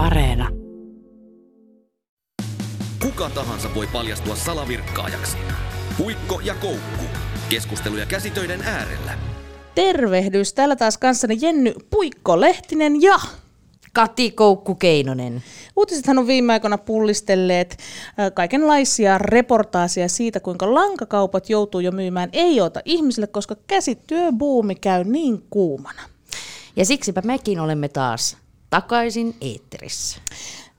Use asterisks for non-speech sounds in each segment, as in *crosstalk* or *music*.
Areena. Kuka tahansa voi paljastua salavirkkaajaksi. Puikko ja koukku. Keskusteluja käsitöiden äärellä. Tervehdys. Täällä taas kanssani Jenny Puikko-Lehtinen ja Kati Koukku Keinonen. Uutisethan on viime aikoina pullistelleet äh, kaikenlaisia reportaaseja siitä, kuinka lankakaupat joutuu jo myymään ei-ota ihmisille, koska käsityöbuumi käy niin kuumana. Ja siksipä mekin olemme taas takaisin eetterissä.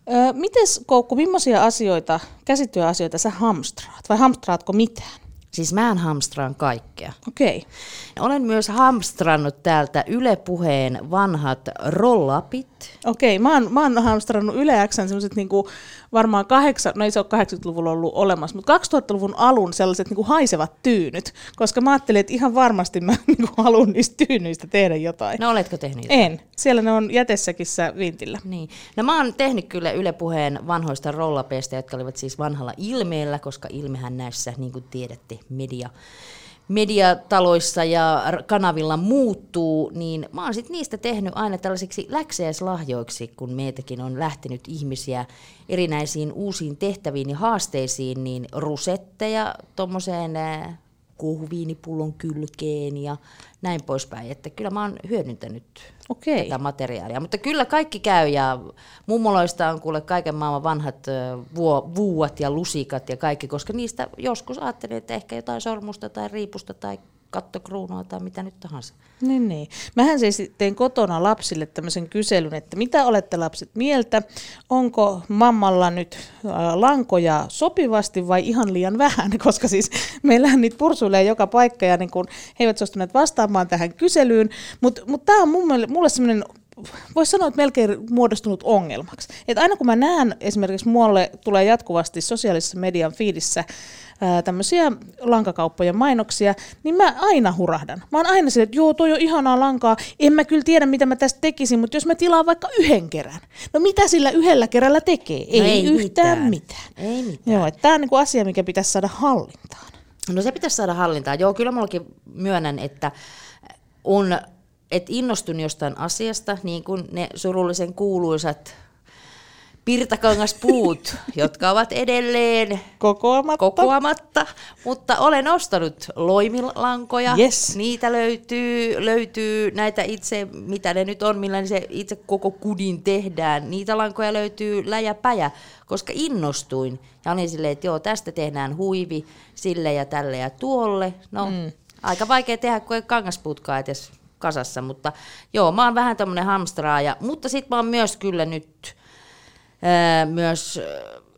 Ö, mites Koukku, millaisia asioita, käsityöasioita sä hamstraat? Vai hamstraatko mitään? Siis mä hamstraan kaikkea. Okei. Okay. Olen myös hamstrannut täältä Yle Puheen vanhat rollapit. Okei, okay, mä, oon, mä oon hamstrannut Yle Xn sellaiset niinku, varmaan kahdeksan, no ei se ole 80-luvulla ollut olemassa, mutta 2000-luvun alun sellaiset niinku haisevat tyynyt, koska mä ajattelin, että ihan varmasti mä *laughs* niinku haluan niistä tyynyistä tehdä jotain. No oletko tehnyt jotain? En. Siellä ne on jätessäkissä vintillä. Niin. No mä oon tehnyt kyllä Yle Puheen vanhoista rollapeista, jotka olivat siis vanhalla ilmeellä, koska ilmehän näissä, niin kuin tiedätte, media mediataloissa ja kanavilla muuttuu, niin mä oon sit niistä tehnyt aina tällaisiksi läkseislahjoiksi, kun meitäkin on lähtenyt ihmisiä erinäisiin uusiin tehtäviin ja haasteisiin, niin rusetteja tuommoiseen kuhviinipullon kylkeen ja näin poispäin. Että kyllä mä oon hyödyntänyt Okei. tätä materiaalia. Mutta kyllä kaikki käy ja mummoloista on kuule kaiken maailman vanhat vuo, vuuat ja lusikat ja kaikki, koska niistä joskus ajattelin, että ehkä jotain sormusta tai riipusta tai kattokruunua tai mitä nyt tahansa. Niin, niin. Mähän siis tein kotona lapsille tämmöisen kyselyn, että mitä olette lapset mieltä? Onko mammalla nyt lankoja sopivasti vai ihan liian vähän? *laughs* Koska siis meillähän niitä pursuilee joka paikka ja niin kun he eivät suostuneet vastaamaan tähän kyselyyn. Mutta mut tämä on mulle, mulle semmoinen voisi sanoa, että melkein muodostunut ongelmaksi. Et aina kun mä näen, esimerkiksi mulle tulee jatkuvasti sosiaalisessa median fiidissä tämmöisiä lankakauppojen mainoksia, niin mä aina hurahdan. Mä oon aina sille, että joo, toi on ihanaa lankaa, en mä kyllä tiedä, mitä mä tästä tekisin, mutta jos mä tilaan vaikka yhden kerran, no mitä sillä yhdellä kerralla tekee? Ei, no ei yhtään mitään. mitään. Ei mitään. Joo, tämä on niinku asia, mikä pitäisi saada hallintaan. No se pitäisi saada hallintaan. Joo, kyllä mullakin myönnän, että on, että innostun jostain asiasta, niin kuin ne surullisen kuuluisat pirtakangaspuut, *laughs* jotka ovat edelleen kokoamatta. kokoamatta, mutta olen ostanut loimilankoja. Yes. Niitä löytyy, löytyy näitä itse, mitä ne nyt on, millä se itse koko kudin tehdään. Niitä lankoja löytyy läjäpäjä, koska innostuin. Ja olin silleen, että joo, tästä tehdään huivi sille ja tälle ja tuolle. No, mm. aika vaikea tehdä, kun ei kangasputkaa edes kasassa, mutta joo, mä oon vähän tämmönen hamstraaja, mutta sit mä oon myös kyllä nyt myös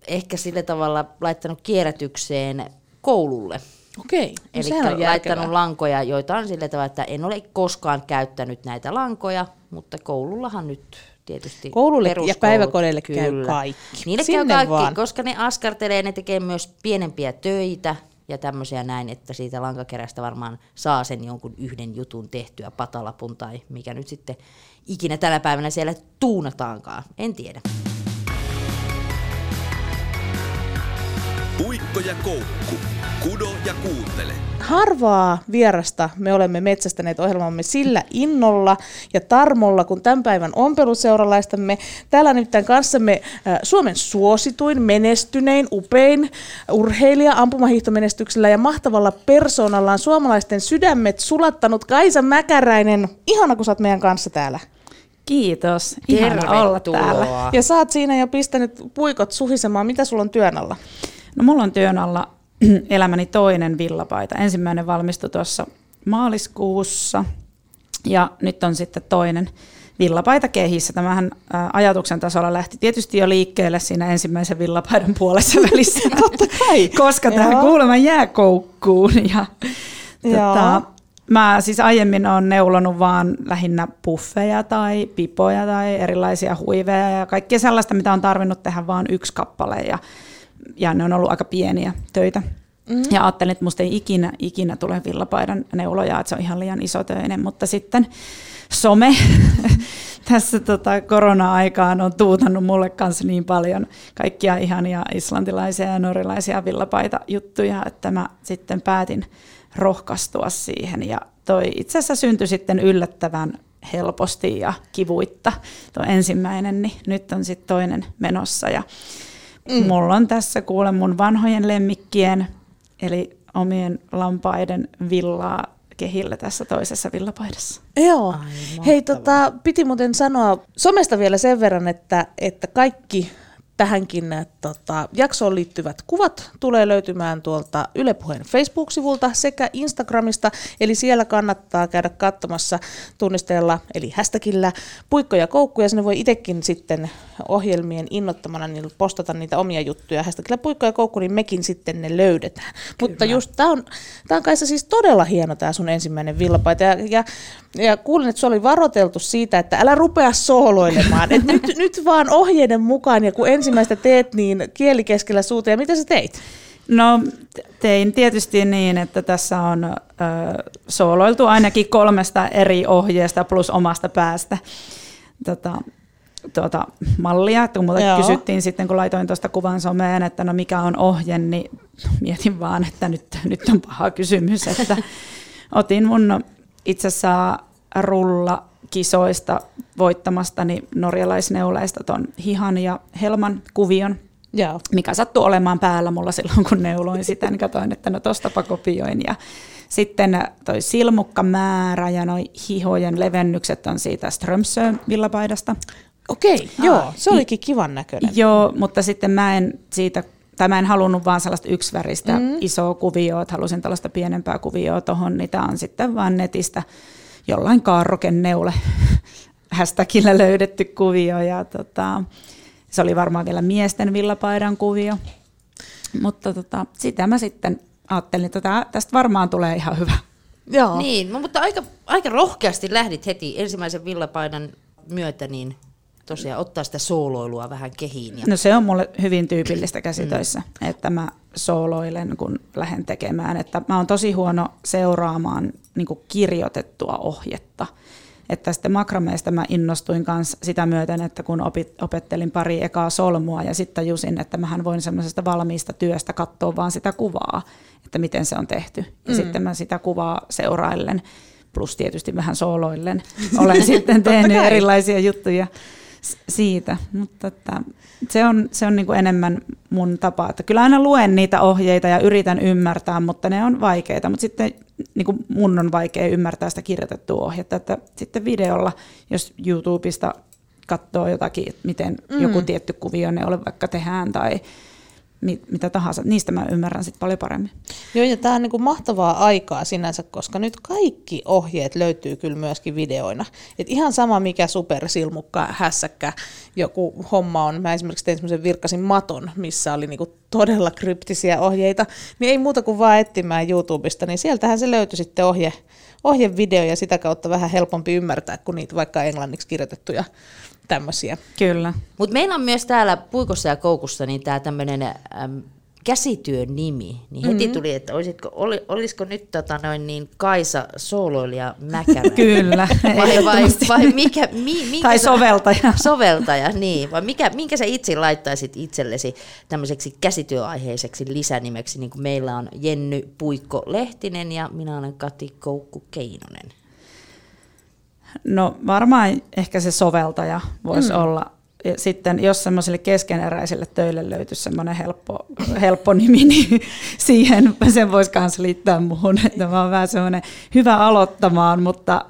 ehkä sillä tavalla laittanut kierrätykseen koululle. Okei, no Eli laittanut lankoja, joita on sillä tavalla, että en ole koskaan käyttänyt näitä lankoja, mutta koulullahan nyt tietysti Koululle ja päiväkodeille kyllä. käy kaikki. Niille Sinne käy kaikki, vaan. koska ne askartelee, ne tekee myös pienempiä töitä ja tämmöisiä näin, että siitä lankakerästä varmaan saa sen jonkun yhden jutun tehtyä, patalapun tai mikä nyt sitten ikinä tänä päivänä siellä tuunataankaan, en tiedä. Puikko ja koukku. Kudo ja kuuntele. Harvaa vierasta me olemme metsästäneet ohjelmamme sillä innolla ja tarmolla, kun tämän päivän ompeluseuralaistamme. Täällä on nimittäin kanssamme äh, Suomen suosituin, menestynein, upein urheilija ampumahiihtomenestyksellä ja mahtavalla persoonallaan suomalaisten sydämet sulattanut Kaisa Mäkäräinen. Ihana, kun sä oot meidän kanssa täällä. Kiitos. Ihana olla täällä. Ja sä oot siinä jo pistänyt puikot suhisemaan. Mitä sulla on työn alla? No mulla on työn alla *clears throat* elämäni toinen villapaita. Ensimmäinen valmistui tuossa maaliskuussa ja nyt on sitten toinen villapaita kehissä. Tämähän ä, ajatuksen tasolla lähti tietysti jo liikkeelle siinä ensimmäisen villapaidan puolessa *laughs* välissä. Totta kai. Koska tämä kuulemma jää koukkuun. Ja, tota, mä siis aiemmin olen neulonut vaan lähinnä puffeja tai pipoja tai erilaisia huiveja ja kaikkea sellaista, mitä on tarvinnut tehdä vaan yksi kappale. Ja ja ne on ollut aika pieniä töitä. Mm. Ja ajattelin, että musta ei ikinä, ikinä tule villapaidan neuloja, että se on ihan liian iso töinen, mutta sitten some *laughs* tässä tota korona-aikaan on tuutannut mulle kanssa niin paljon kaikkia ihania islantilaisia ja norjalaisia villapaita juttuja, että mä sitten päätin rohkaistua siihen. Ja toi itse asiassa syntyi sitten yllättävän helposti ja kivuitta. Tuo ensimmäinen, niin nyt on sitten toinen menossa. Ja mm. mulla on tässä kuule mun vanhojen lemmikkien, eli omien lampaiden villaa kehillä tässä toisessa villapaidassa. Joo. Ai, Hei, tota, piti muuten sanoa somesta vielä sen verran, että, että kaikki tähänkin äh, tota, jaksoon liittyvät kuvat tulee löytymään tuolta Yle Puheen Facebook-sivulta sekä Instagramista, eli siellä kannattaa käydä katsomassa tunnisteella, eli hashtagillä puikko ja koukku, ja sinne voi itsekin sitten ohjelmien innottamana niin postata niitä omia juttuja. Hashtagillä puikko ja koukku, niin mekin sitten ne löydetään. Kyllä. Mutta just tämä on, tää on Kaisa siis todella hieno tämä sun ensimmäinen villapaita, ja, ja, ja kuulin, että se oli varoteltu siitä, että älä rupea sooloilemaan, että nyt, nyt vaan ohjeiden mukaan, ja kun ensimmäistä teet, niin kieli keskellä suuta. Ja mitä sä teit? No tein tietysti niin, että tässä on ö, sooloiltu ainakin kolmesta eri ohjeesta plus omasta päästä tota, tuota, mallia. Kun mulle Joo. kysyttiin sitten, kun laitoin tuosta kuvan someen, että no mikä on ohje, niin mietin vaan, että nyt, nyt on paha kysymys. Että otin mun itse asiassa rulla kisoista voittamastani norjalaisneuleista ton Hihan ja Helman kuvion, Joo. mikä sattui olemaan päällä mulla silloin, kun neuloin sitä, niin katsoin, että no tostapa kopioin. Ja sitten toi silmukkamäärä ja noi hihojen levennykset on siitä Strömsö villapaidasta. Okei, okay, joo, se olikin kivan näköinen. Joo, mutta sitten mä en siitä tai mä en halunnut vaan sellaista yksiväristä mm. isoa kuvioa, että halusin tällaista pienempää kuvioa tuohon, niin tämä on sitten vaan netistä jollain kaarrokenneule *laughs* hashtagillä löydetty kuvio ja tota, se oli varmaan vielä miesten villapaidan kuvio. Mutta tota, sitä mä sitten ajattelin, että tästä varmaan tulee ihan hyvä. *laughs* Joo. Niin, mutta aika, aika rohkeasti lähdit heti ensimmäisen villapaidan myötä niin tosiaan ottaa sitä sooloilua vähän kehiin. Ja... No se on mulle hyvin tyypillistä käsitöissä, mm. että mä sooloilen, kun lähden tekemään. Että mä oon tosi huono seuraamaan niin kirjoitettua ohjetta. Että sitten makrameista mä innostuin myös sitä myöten, että kun opit, opettelin pari ekaa solmua ja sitten tajusin, että mähän voin semmoisesta valmiista työstä katsoa vaan sitä kuvaa, että miten se on tehty. Ja mm. sitten mä sitä kuvaa seuraillen, plus tietysti vähän sooloillen, olen *laughs* sitten tehnyt erilaisia juttuja siitä, mutta että se on, se on niin kuin enemmän mun tapa. Että kyllä aina luen niitä ohjeita ja yritän ymmärtää, mutta ne on vaikeita. Mutta sitten niin kuin mun on vaikea ymmärtää sitä kirjoitettua ohjetta. Että sitten videolla, jos YouTubesta katsoo jotakin, miten mm. joku tietty kuvio ne ole vaikka tehdään tai mitä tahansa, niistä mä ymmärrän sitten paljon paremmin. Joo, ja tämä on niinku mahtavaa aikaa sinänsä, koska nyt kaikki ohjeet löytyy kyllä myöskin videoina. Et ihan sama mikä supersilmukka, hässäkkä, joku homma on. Mä esimerkiksi tein semmoisen virkkasin maton, missä oli niinku todella kryptisiä ohjeita, niin ei muuta kuin vaan etsimään YouTubesta, niin sieltähän se löytyi sitten ohje, ohjevideo ja sitä kautta vähän helpompi ymmärtää kuin niitä vaikka englanniksi kirjoitettuja tämmöisiä. Kyllä. Mutta meillä on myös täällä Puikossa ja Koukussa niin tämä tämmöinen käsityön nimi, niin heti mm-hmm. tuli, että olisitko, oli, olisiko nyt tota noin niin Kaisa sooloilija Mäkärä? *laughs* Kyllä, vai, vai, vai mikä, mi, minkä Tai soveltaja. *laughs* Soveltaja, niin. Vai mikä, minkä sä itse laittaisit itsellesi tämmöiseksi käsityöaiheiseksi lisänimeksi, niin kuin meillä on Jenny Puikko Lehtinen ja minä olen Kati Koukku Keinonen. No varmaan ehkä se soveltaja voisi mm. olla. Ja sitten jos semmoisille keskeneräisille töille löytyisi semmoinen helppo, helppo nimi, niin *laughs* siihen sen voisi myös liittää muuhun. *laughs* Että mä oon vähän semmoinen hyvä aloittamaan, mutta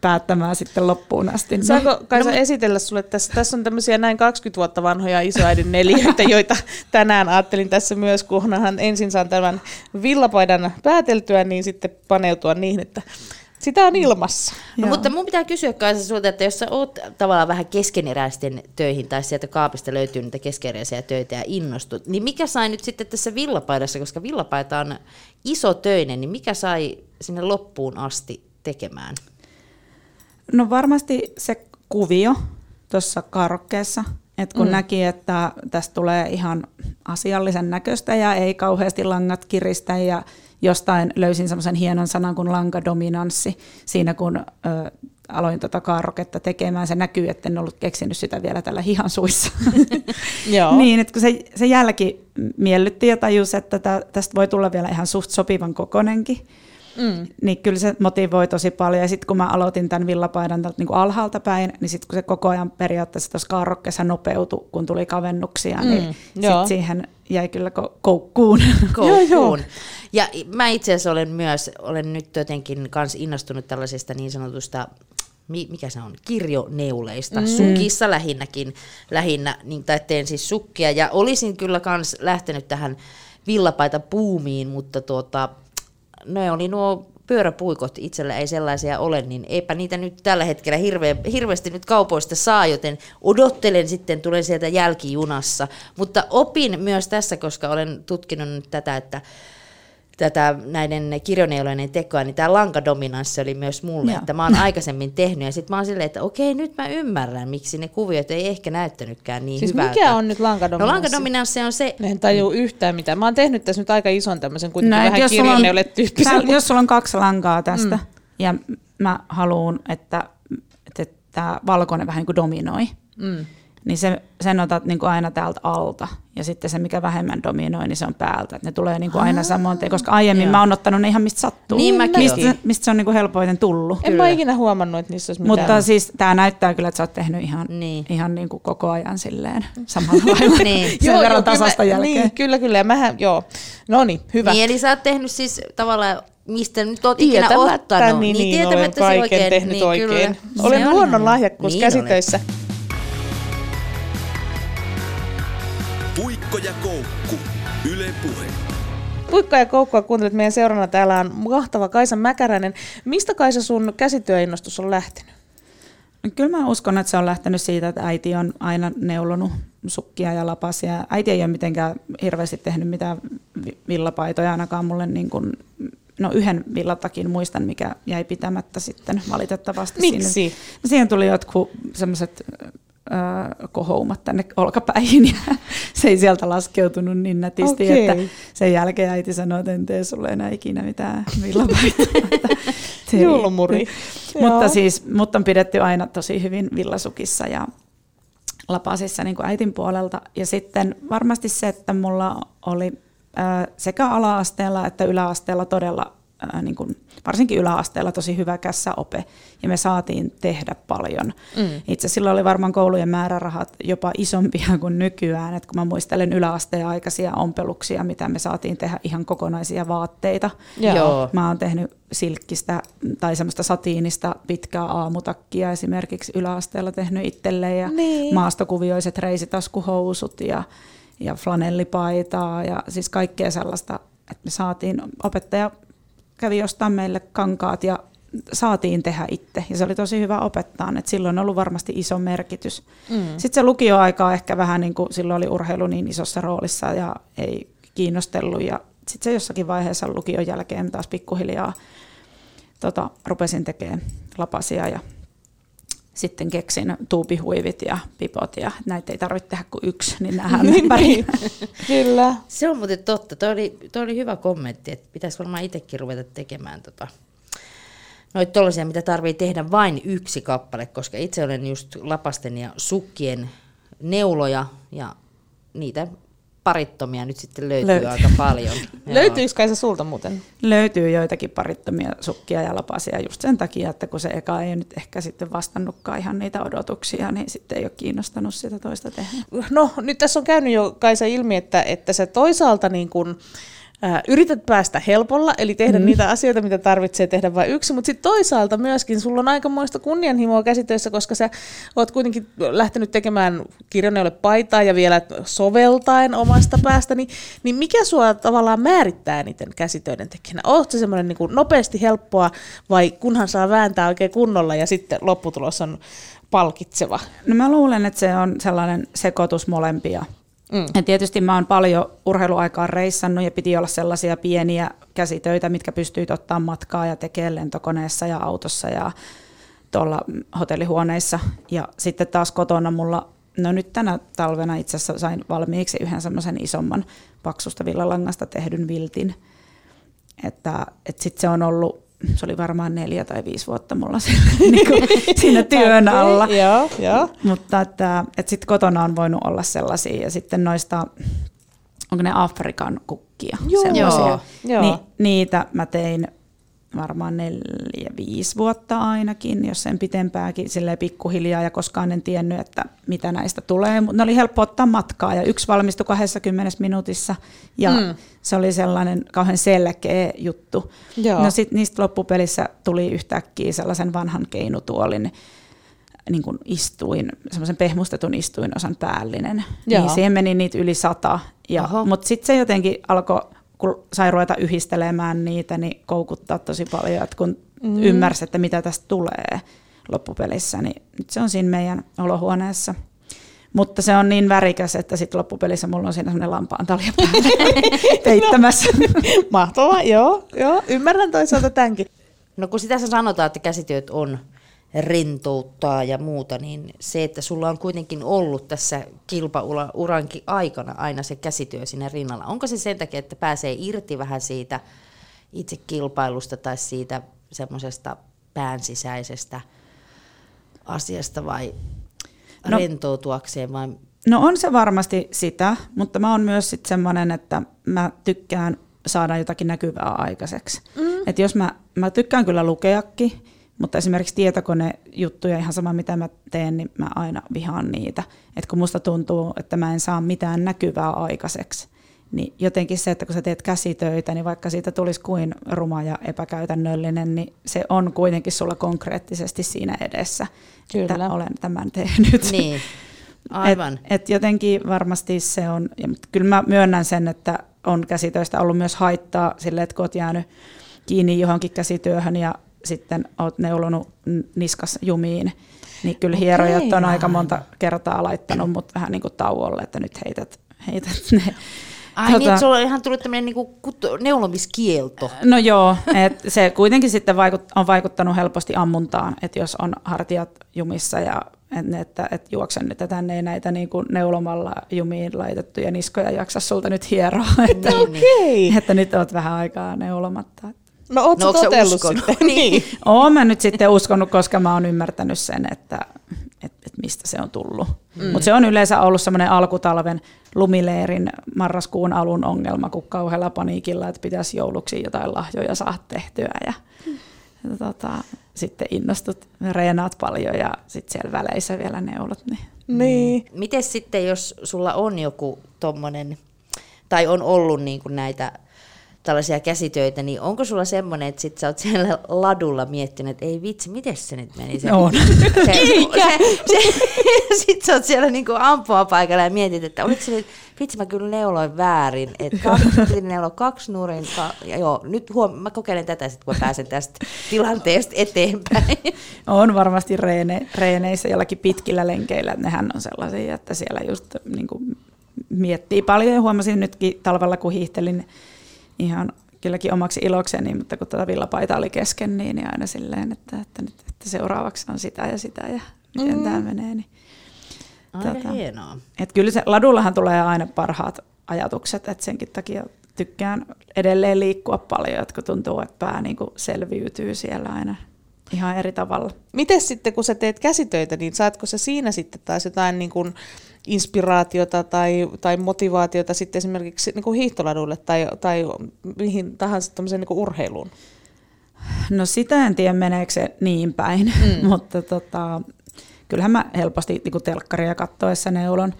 päättämään sitten loppuun asti. Saanko Kaisa no, esitellä sulle tässä? Tässä on tämmöisiä näin 20 vuotta vanhoja isoäidin neliöitä, *laughs* joita tänään ajattelin tässä myös, kunhan ensin saan tämän villapaidan pääteltyä, niin sitten paneutua niihin, että sitä on ilmassa. No, mutta mun pitää kysyä Kaisa sulta, että jos sä oot tavallaan vähän keskeneräisten töihin tai sieltä kaapista löytyy niitä keskeneräisiä töitä ja innostut, niin mikä sai nyt sitten tässä villapaidassa, koska villapaita on iso töinen, niin mikä sai sinne loppuun asti tekemään? No varmasti se kuvio tuossa karokkeessa, että kun mm. näki, että tästä tulee ihan asiallisen näköistä ja ei kauheasti langat kiristä ja jostain löysin semmoisen hienon sanan kuin lankadominanssi siinä, kun ö, aloin tota kaarroketta tekemään. Se näkyy, että en ollut keksinyt sitä vielä tällä hihan suissa. *laughs* niin, että kun se, se jälki miellytti ja tajus, että tä, tästä voi tulla vielä ihan suht sopivan kokonenkin. mm. niin kyllä se motivoi tosi paljon. Ja sitten kun mä aloitin tämän villapaidan tältä niin kuin alhaalta päin, niin sitten kun se koko ajan periaatteessa tuossa kaarrokkeessa nopeutui, kun tuli kavennuksia, mm. niin sitten siihen jäi kyllä koukkuun. *laughs* Koukkuun. ja mä itse asiassa olen myös, olen nyt jotenkin kans innostunut tällaisesta niin sanotusta mikä se on, kirjoneuleista, mm. sukissa lähinnäkin, lähinnä, niin, tai teen siis sukkia, ja olisin kyllä kans lähtenyt tähän villapaita puumiin, mutta tuota, ne oli nuo pyöräpuikot itsellä ei sellaisia ole, niin eipä niitä nyt tällä hetkellä hirveä, hirveästi nyt kaupoista saa, joten odottelen sitten, tulen sieltä jälkijunassa. Mutta opin myös tässä, koska olen tutkinut nyt tätä, että tätä näiden kirjoneulojen tekoa, niin tämä lankadominanssi oli myös mulle, Joo. että mä oon aikaisemmin tehnyt, ja sitten mä oon silleen, että okei, nyt mä ymmärrän, miksi ne kuviot ei ehkä näyttänytkään niin siis hyvältä. mikä on nyt lankadominanssi? No lankadominanssi on se... En tajua yhtään mitään. Mä oon tehnyt tässä nyt aika ison tämmöisen kuitenkin no, vähän kirjoneule tyyppisen. Jos sulla on kaksi lankaa tästä, mm. ja mä haluan, että, että tämä valkoinen vähän niin kuin dominoi, mm niin se, sen otat niin kuin aina täältä alta. Ja sitten se, mikä vähemmän dominoi, niin se on päältä. Ne tulee niin kuin aina samoin koska aiemmin Joo. mä oon ottanut ne ihan mistä sattuu. Niin mäkin. Mistä, mistä se on niin kuin helpoiten tullut. En kyllä. mä ikinä huomannut, että niissä olisi mitään. Mutta siis tämä näyttää kyllä, että sä oot tehnyt ihan, niin. ihan niin kuin koko ajan silleen samalla lailla. *laughs* niin. Sen joo, verran joo, tasasta kyllä, jälkeen. Niin, kyllä, kyllä. Ja mähän, joo. No niin, hyvä. Niin, eli sä oot tehnyt siis tavallaan mistä nyt olet ikinä ottanut. Niin, niin, niin olen kaiken oikein, tehnyt niin, oikein. Kyllä. Olen luonnon lahjakkuus niin käsitöissä. Olet. Puikko ja Koukku. Yle Puhe. Puikko ja Koukkua kuuntelet meidän seurana. Täällä on mahtava Kaisa Mäkäräinen. Mistä Kaisa sun käsityöinnostus on lähtenyt? No kyllä mä uskon, että se on lähtenyt siitä, että äiti on aina neulonut sukkia ja lapasia. Äiti ei ole mitenkään hirveästi tehnyt mitään villapaitoja ainakaan mulle niin kuin, no yhden villatakin muistan, mikä jäi pitämättä sitten valitettavasti. Miksi? Siinä, siihen tuli jotkut semmoiset kohoumat tänne olkapäihin ja *laughs* se ei sieltä laskeutunut niin nätisti, okay. että sen jälkeen äiti sanoi, että en tee sulle enää ikinä mitään villapaitaa. *laughs* Julmuri. mutta siis mut on pidetty aina tosi hyvin villasukissa ja lapasissa niin kuin äitin puolelta. Ja sitten varmasti se, että mulla oli sekä ala-asteella että yläasteella todella ää, niin kuin, varsinkin yläasteella tosi hyvä kässäope, ja me saatiin tehdä paljon. Mm. Itse silloin oli varmaan koulujen määrärahat jopa isompia *laughs* kuin nykyään, että kun mä muistelen yläasteen aikaisia ompeluksia, mitä me saatiin tehdä ihan kokonaisia vaatteita. Joo. Mä oon tehnyt silkkistä tai semmoista satiinista pitkää aamutakkia esimerkiksi yläasteella tehnyt itselleen, ja niin. maastokuvioiset reisitaskuhousut, ja ja flanellipaitaa ja siis kaikkea sellaista, että me saatiin, opettaja kävi ostaa meille kankaat ja saatiin tehdä itse. Ja se oli tosi hyvä opettaa, että silloin on ollut varmasti iso merkitys. Mm. Sitten se lukioaika ehkä vähän niin kuin silloin oli urheilu niin isossa roolissa ja ei kiinnostellut. Ja sitten se jossakin vaiheessa lukion jälkeen taas pikkuhiljaa tota, rupesin tekemään lapasia ja sitten keksin tuupihuivit ja pipot ja näitä ei tarvitse tehdä kuin yksi, niin nähdään *laughs* niin, ympäri. Niin. Kyllä. Se on muuten totta. Tuo oli, toi oli hyvä kommentti, että pitäisi varmaan itsekin ruveta tekemään tota, noita tollaisia, mitä tarvii tehdä vain yksi kappale, koska itse olen just lapasten ja sukkien neuloja ja niitä parittomia nyt sitten löytyy, löytyy. aika paljon. *laughs* Löytyisikö se sulta muuten? Löytyy joitakin parittomia sukkia ja lapasia just sen takia, että kun se eka ei nyt ehkä sitten vastannutkaan ihan niitä odotuksia, niin sitten ei ole kiinnostanut sitä toista tehdä. No nyt tässä on käynyt jo Kaisa ilmi, että, että se toisaalta niin kuin, yrität päästä helpolla, eli tehdä mm. niitä asioita, mitä tarvitsee tehdä vain yksi, mutta sitten toisaalta myöskin sulla on aikamoista kunnianhimoa käsitöissä, koska sä oot kuitenkin lähtenyt tekemään kirjoneille paitaa ja vielä soveltaen omasta päästä, niin, niin mikä sua tavallaan määrittää niiden käsitöiden tekijänä? Oletko se semmoinen niin nopeasti helppoa vai kunhan saa vääntää oikein kunnolla ja sitten lopputulos on palkitseva? No mä luulen, että se on sellainen sekoitus molempia Mm. Ja tietysti mä oon paljon urheiluaikaa reissannut ja piti olla sellaisia pieniä käsitöitä, mitkä pystyy ottaa matkaa ja tekemään lentokoneessa ja autossa ja tuolla hotellihuoneissa. Ja sitten taas kotona mulla, no nyt tänä talvena itse asiassa sain valmiiksi yhden semmoisen isomman paksusta villalangasta tehdyn viltin. Että, että sitten se on ollut se oli varmaan neljä tai viisi vuotta mulla *laughs* siinä, niin kuin, *laughs* siinä työn alla. Okay, joo, joo. Mutta että, että sitten kotona on voinut olla sellaisia ja sitten noista, onko ne Afrikan kukkia? Joo, joo, joo. Ni, niitä mä tein varmaan neljä, viisi vuotta ainakin, jos sen pitempääkin, silleen pikkuhiljaa ja koskaan en tiennyt, että mitä näistä tulee. Mutta ne oli helppo ottaa matkaa ja yksi valmistui 20 minuutissa ja mm. se oli sellainen kauhean selkeä juttu. Joo. No sitten niistä loppupelissä tuli yhtäkkiä sellaisen vanhan keinutuolin niin kuin istuin, semmoisen pehmustetun istuinosan päällinen. Joo. Niin siihen meni niitä yli sata. Ja, mutta sitten se jotenkin alkoi kun sai ruveta yhdistelemään niitä, niin koukuttaa tosi paljon, että kun mm. ymmärsi, että mitä tästä tulee loppupelissä, niin nyt se on siinä meidän olohuoneessa. Mutta se on niin värikäs, että sitten loppupelissä mulla on siinä semmoinen lampaan talja *laughs* peittämässä. no, mahtavaa, joo, joo, ymmärrän toisaalta tämänkin. No kun sitä sanotaan, että käsityöt on rentouttaa ja muuta, niin se, että sulla on kuitenkin ollut tässä kilpaurankin aikana aina se käsityö sinne rinnalla, onko se sen takia, että pääsee irti vähän siitä itse kilpailusta tai siitä semmoisesta päänsisäisestä asiasta vai no, rentoutuakseen vai? No on se varmasti sitä, mutta mä oon myös sitten semmoinen, että mä tykkään saada jotakin näkyvää aikaiseksi. Mm. Et jos mä, mä tykkään kyllä lukeakin, mutta esimerkiksi tietokonejuttuja, ihan sama mitä mä teen, niin mä aina vihaan niitä. Et kun musta tuntuu, että mä en saa mitään näkyvää aikaiseksi, niin jotenkin se, että kun sä teet käsitöitä, niin vaikka siitä tulisi kuin ruma ja epäkäytännöllinen, niin se on kuitenkin sulla konkreettisesti siinä edessä, Kyllä. että olen tämän tehnyt. *laughs* Niin, aivan. Et, et jotenkin varmasti se on, ja, kyllä mä myönnän sen, että on käsitöistä ollut myös haittaa sille, että kun oot jäänyt kiinni johonkin käsityöhön ja sitten olet neulonut niskas jumiin, niin kyllä okay, hierojat on aika monta kertaa laittanut mut vähän niin kuin tauolle, että nyt heität, heität ne. Ai tota, niin, että sulla on ihan tullut tämmöinen niin neulomiskielto. No joo, että se kuitenkin sitten vaikut, on vaikuttanut helposti ammuntaan, että jos on hartiat jumissa ja että, että, että juoksen nyt, että tänne ei näitä niin kuin neulomalla jumiin laitettuja niskoja jaksa sulta nyt hieroa. Että, no, okay. että nyt olet vähän aikaa neulomatta. No oot no, totellut sitten? *laughs* niin. Oon mä nyt sitten uskonut, koska mä oon ymmärtänyt sen, että, että, että mistä se on tullut. Mm. Mutta se on yleensä ollut semmoinen alkutalven lumileerin marraskuun alun ongelma, kun kauhealla paniikilla, että pitäisi jouluksi jotain lahjoja saada tehtyä. Ja, mm. ja tota, sitten innostut, reenaat paljon ja sitten siellä väleissä vielä neulot. Niin. niin. Miten sitten, jos sulla on joku tommonen, tai on ollut niin kuin näitä tällaisia käsitöitä, niin onko sulla semmoinen, että sit sä oot siellä ladulla miettinyt, että ei vitsi, miten se nyt meni? Se, on. *laughs* Se, se, se, *laughs* se, sit sä oot siellä niinku ampua paikalla ja mietit, että oliko se nyt, vitsi mä kyllä neuloin väärin, että kaksi, neulo kaksi nurin, ka, ja joo, nyt huom, mä kokeilen tätä sitten, kun mä pääsen tästä tilanteesta eteenpäin. *laughs* On varmasti reene, reeneissä jollakin pitkillä lenkeillä, nehän on sellaisia, että siellä just niin kuin, miettii paljon ja huomasin nytkin talvella, kun hiihtelin ihan kylläkin omaksi ilokseni, mutta kun tätä villapaita oli kesken, niin, niin aina silleen, että, että, nyt, että seuraavaksi on sitä ja sitä ja miten mm. tämä menee. Niin, Aika tota, hienoa. Et kyllä se, ladullahan tulee aina parhaat ajatukset, että senkin takia tykkään edelleen liikkua paljon, että kun tuntuu, että pää niin kuin selviytyy siellä aina ihan eri tavalla. Miten sitten, kun sä teet käsitöitä, niin saatko sä siinä sitten taas jotain niin kuin inspiraatiota tai, tai motivaatiota sitten esimerkiksi niin kuin hiihtoladulle tai, tai mihin tahansa niin kuin urheiluun? No sitä en tiedä meneekö se niin päin, mm. *laughs* mutta tota, kyllähän mä helposti niin kuin telkkaria kattoessa neulon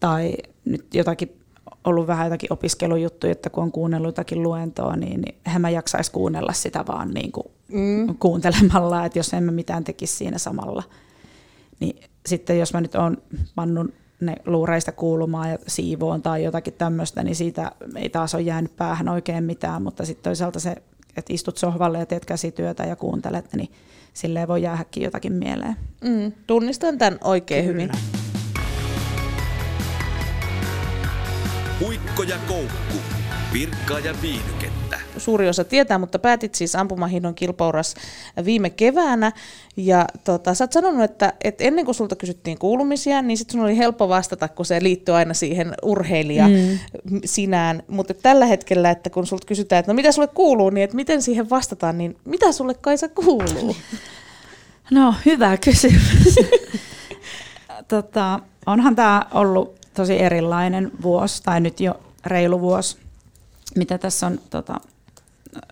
tai nyt jotakin ollut vähän jotakin opiskelujuttuja, että kun on kuunnellut jotakin luentoa, niin, niin eihän mä jaksaisi kuunnella sitä vaan niin kuin mm. kuuntelemalla, että jos en mä mitään tekisi siinä samalla. Niin sitten jos mä nyt oon pannun ne luureista kuulumaan ja siivoon tai jotakin tämmöistä, niin siitä ei taas ole jäänyt päähän oikein mitään, mutta sitten toisaalta se, että istut sohvalle ja teet käsityötä ja kuuntelet, niin silleen voi jäädäkin jotakin mieleen. Mm, tunnistan tämän oikein Kyllä. hyvin. Huikko ja koukku, virkkaa ja viihdykettä suuri osa tietää, mutta päätit siis ampumahinnon kilpauras viime keväänä. Ja tota, sä oot sanonut, että, että ennen kuin sulta kysyttiin kuulumisia, niin sitten sun oli helppo vastata, kun se liittyy aina siihen urheilija mm. sinään. Mutta tällä hetkellä, että kun sulta kysytään, että no mitä sulle kuuluu, niin että miten siihen vastataan, niin mitä sulle Kaisa kuuluu? *laughs* No, hyvä kysymys. *laughs* tota, onhan tämä ollut tosi erilainen vuosi, tai nyt jo reilu vuosi, mitä tässä on tota,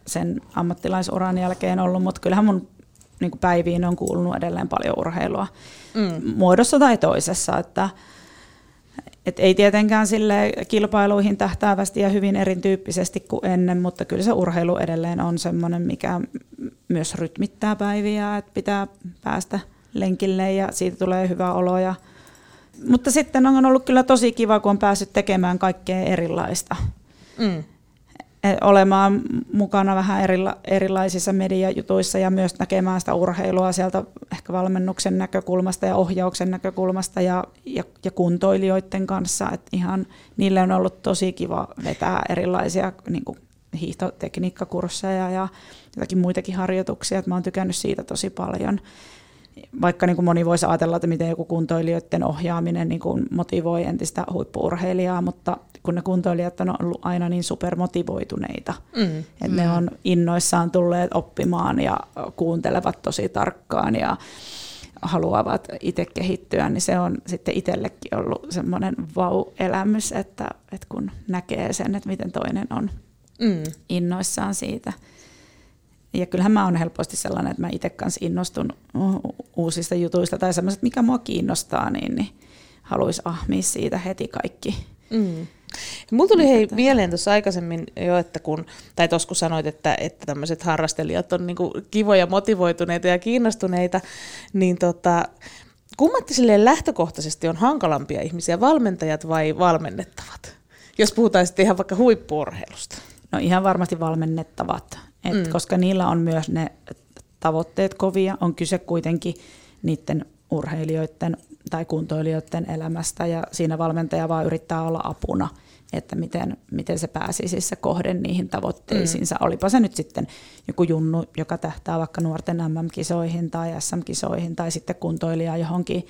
sen ammattilaisuran jälkeen ollut, mutta kyllähän mun niin kuin päiviin on kuulunut edelleen paljon urheilua mm. muodossa tai toisessa, että et ei tietenkään sille kilpailuihin tähtäävästi ja hyvin erityyppisesti kuin ennen, mutta kyllä se urheilu edelleen on semmoinen, mikä myös rytmittää päiviä, että pitää päästä lenkille ja siitä tulee hyvä olo. Ja, mutta sitten on ollut kyllä tosi kiva, kun on päässyt tekemään kaikkea erilaista. Mm. E, olemaan mukana vähän erila, erilaisissa mediajutuissa ja myös näkemään sitä urheilua sieltä ehkä valmennuksen näkökulmasta ja ohjauksen näkökulmasta ja, ja, ja kuntoilijoiden kanssa. Et ihan niille on ollut tosi kiva vetää erilaisia niin kuin hiihtotekniikkakursseja ja jotakin muitakin harjoituksia. Et mä oon tykännyt siitä tosi paljon vaikka niin kuin moni voisi ajatella, että miten joku kuntoilijoiden ohjaaminen niin kuin motivoi entistä huippuurheilijaa, mutta kun ne kuntoilijat on ollut aina niin supermotivoituneita, mm. että mm. ne on innoissaan tulleet oppimaan ja kuuntelevat tosi tarkkaan ja haluavat itse kehittyä, niin se on sitten itsellekin ollut semmoinen vau-elämys, että, että kun näkee sen, että miten toinen on mm. innoissaan siitä ja kyllähän mä oon helposti sellainen, että mä itse kanssa innostun uusista jutuista tai semmoiset, mikä mua kiinnostaa, niin, niin haluaisi ahmia siitä heti kaikki. Mm. Mulla tuli hei mieleen tuossa aikaisemmin jo, että kun, tai tuossa kun sanoit, että, että tämmöiset harrastelijat on niinku kivoja, motivoituneita ja kiinnostuneita, niin tota, kummatti silleen lähtökohtaisesti on hankalampia ihmisiä, valmentajat vai valmennettavat? Jos puhutaan sitten ihan vaikka huippuurheilusta. No ihan varmasti valmennettavat et mm. koska niillä on myös ne tavoitteet kovia, on kyse kuitenkin niiden urheilijoiden tai kuntoilijoiden elämästä ja siinä valmentaja vaan yrittää olla apuna, että miten, miten se pääsisi se kohde niihin tavoitteisiinsa. Mm. Olipa se nyt sitten joku junnu, joka tähtää vaikka nuorten MM-kisoihin tai SM-kisoihin tai sitten kuntoilija johonkin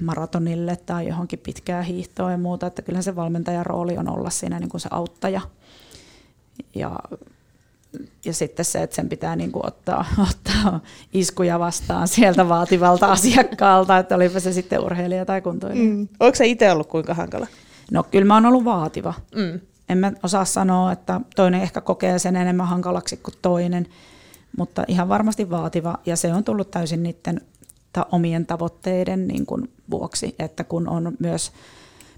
maratonille tai johonkin pitkää hiihtoa ja muuta, että kyllähän se valmentajan rooli on olla siinä niin kuin se auttaja. Ja ja sitten se, että sen pitää niin kuin ottaa, *laughs* ottaa iskuja vastaan sieltä vaativalta asiakkaalta, että olipa se sitten urheilija tai kuntoilija. Mm. Onko se itse ollut kuinka hankala? No kyllä mä oon ollut vaativa. Mm. En mä osaa sanoa, että toinen ehkä kokee sen enemmän hankalaksi kuin toinen, mutta ihan varmasti vaativa. Ja se on tullut täysin niiden ta- omien tavoitteiden niin kuin vuoksi, että kun on myös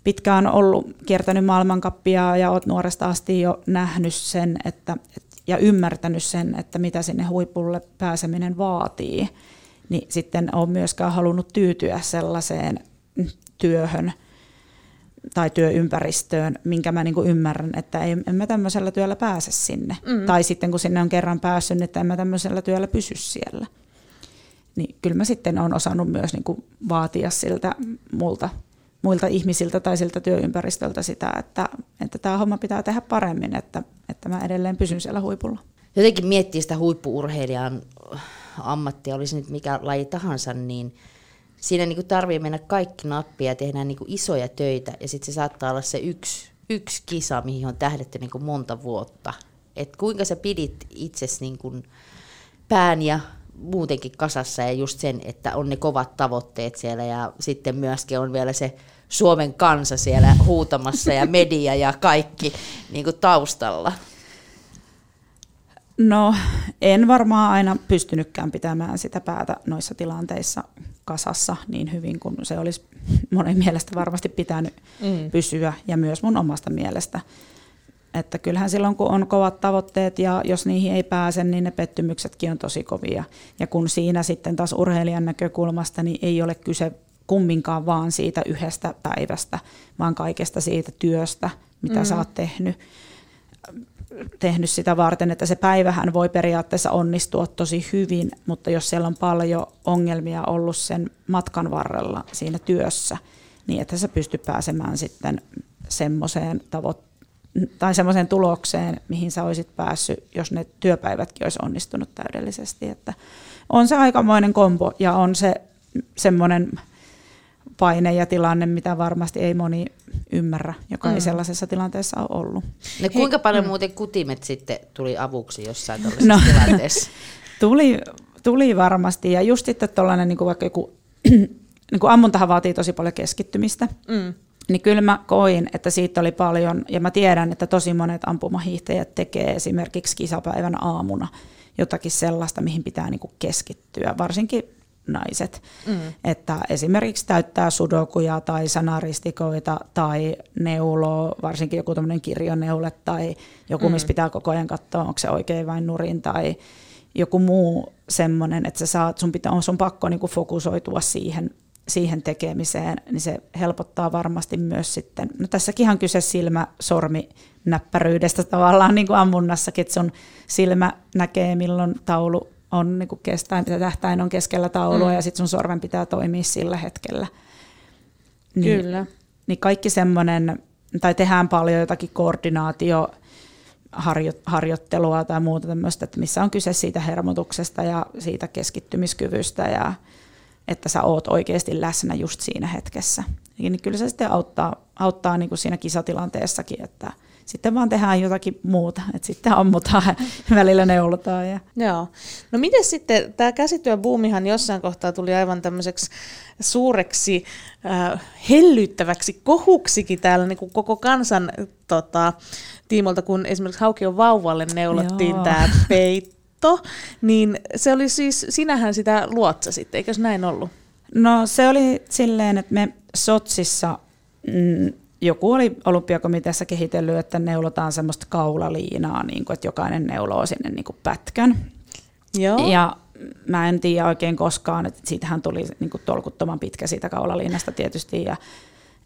pitkään ollut kiertänyt maailmankappia ja olet nuoresta asti jo nähnyt sen, että, että ja ymmärtänyt sen, että mitä sinne huipulle pääseminen vaatii, niin sitten on myöskään halunnut tyytyä sellaiseen työhön tai työympäristöön, minkä mä niin ymmärrän, että en, en mä tämmöisellä työllä pääse sinne. Mm. Tai sitten kun sinne on kerran päässyt, niin että en mä tämmöisellä työllä pysy siellä. Niin kyllä mä sitten olen osannut myös niin vaatia siltä multa muilta ihmisiltä tai siltä työympäristöltä sitä, että, että tämä homma pitää tehdä paremmin, että, että mä edelleen pysyn siellä huipulla. Jotenkin miettii sitä huippuurheilijan ammattia, olisi nyt mikä laji tahansa, niin siinä niin tarvii mennä kaikki nappia ja tehdä niin isoja töitä ja sitten se saattaa olla se yksi, yksi kisa, mihin on tähdetty niin monta vuotta. Et kuinka sä pidit itsesi niin pään ja muutenkin kasassa ja just sen, että on ne kovat tavoitteet siellä ja sitten myöskin on vielä se Suomen kansa siellä huutamassa ja media ja kaikki niin kuin taustalla? No en varmaan aina pystynytkään pitämään sitä päätä noissa tilanteissa kasassa niin hyvin kuin se olisi monen mielestä varmasti pitänyt mm. pysyä ja myös mun omasta mielestä. Että kyllähän silloin, kun on kovat tavoitteet ja jos niihin ei pääse, niin ne pettymyksetkin on tosi kovia. Ja kun siinä sitten taas urheilijan näkökulmasta, niin ei ole kyse kumminkaan vaan siitä yhdestä päivästä, vaan kaikesta siitä työstä, mitä mm. sä oot tehnyt, tehnyt sitä varten, että se päivähän voi periaatteessa onnistua tosi hyvin, mutta jos siellä on paljon ongelmia ollut sen matkan varrella siinä työssä, niin että sä pysty pääsemään sitten semmoiseen tavoitteeseen, tai semmoiseen tulokseen, mihin sä olisit päässyt, jos ne työpäivätkin olisi onnistunut täydellisesti. Että on se aikamoinen kombo ja on se semmoinen paine ja tilanne, mitä varmasti ei moni ymmärrä, joka mm. ei sellaisessa tilanteessa ole ollut. No kuinka paljon mm. muuten kutimet sitten tuli avuksi jossain *laughs* tällaisessa no, tilanteessa? *laughs* tuli, tuli varmasti ja just sitten tuollainen niin vaikka joku, *clears throat* niin kuin ammuntahan vaatii tosi paljon keskittymistä. Mm niin kyllä mä koin, että siitä oli paljon, ja mä tiedän, että tosi monet ampumahiihtäjät tekee esimerkiksi kisapäivän aamuna jotakin sellaista, mihin pitää niin kuin keskittyä, varsinkin naiset. Mm. Että esimerkiksi täyttää sudokuja tai sanaristikoita tai neulo, varsinkin joku tämmöinen kirjoneule tai joku, mm. missä pitää koko ajan katsoa, onko se oikein vain nurin tai joku muu semmoinen, että sä saat, sun, pitää, on sun pakko niin kuin fokusoitua siihen, siihen tekemiseen, niin se helpottaa varmasti myös sitten, no tässäkin on kyse silmä, sormi, näppäryydestä *laughs* tavallaan niin kuin ammunnassakin, että sun silmä näkee milloin taulu on niin kuin kestää, mitä tähtäin on keskellä taulua mm. ja sitten sun sormen pitää toimia sillä hetkellä. Niin, Kyllä. Niin kaikki semmoinen, tai tehdään paljon jotakin koordinaatio, harjoittelua tai muuta tämmöistä, että missä on kyse siitä hermotuksesta ja siitä keskittymiskyvystä ja että sä oot oikeasti läsnä just siinä hetkessä. Niin kyllä se sitten auttaa, auttaa niin kuin siinä kisatilanteessakin, että – sitten vaan tehdään jotakin muuta, että sitten ammutaan *laughs* välillä neulotaan. Ja. Joo. No miten sitten, tämä käsityöbuumihan jossain kohtaa tuli aivan tämmöiseksi suureksi äh, hellyttäväksi kohuksikin täällä niin kuin koko kansan tota, tiimolta, kun esimerkiksi Haukion vauvalle neulottiin tämä *laughs* peitto, niin se oli siis, sinähän sitä luotsasit, eikö näin ollut? No se oli silleen, että me Sotsissa mm, joku oli olympiakomiteassa kehitellyt, että neulotaan semmoista kaulaliinaa, niin kuin, että jokainen neuloo sinne niin kuin pätkän. Joo. Ja mä en tiedä oikein koskaan, että siitähän tuli niin kuin tolkuttoman pitkä siitä kaulaliinasta tietysti, ja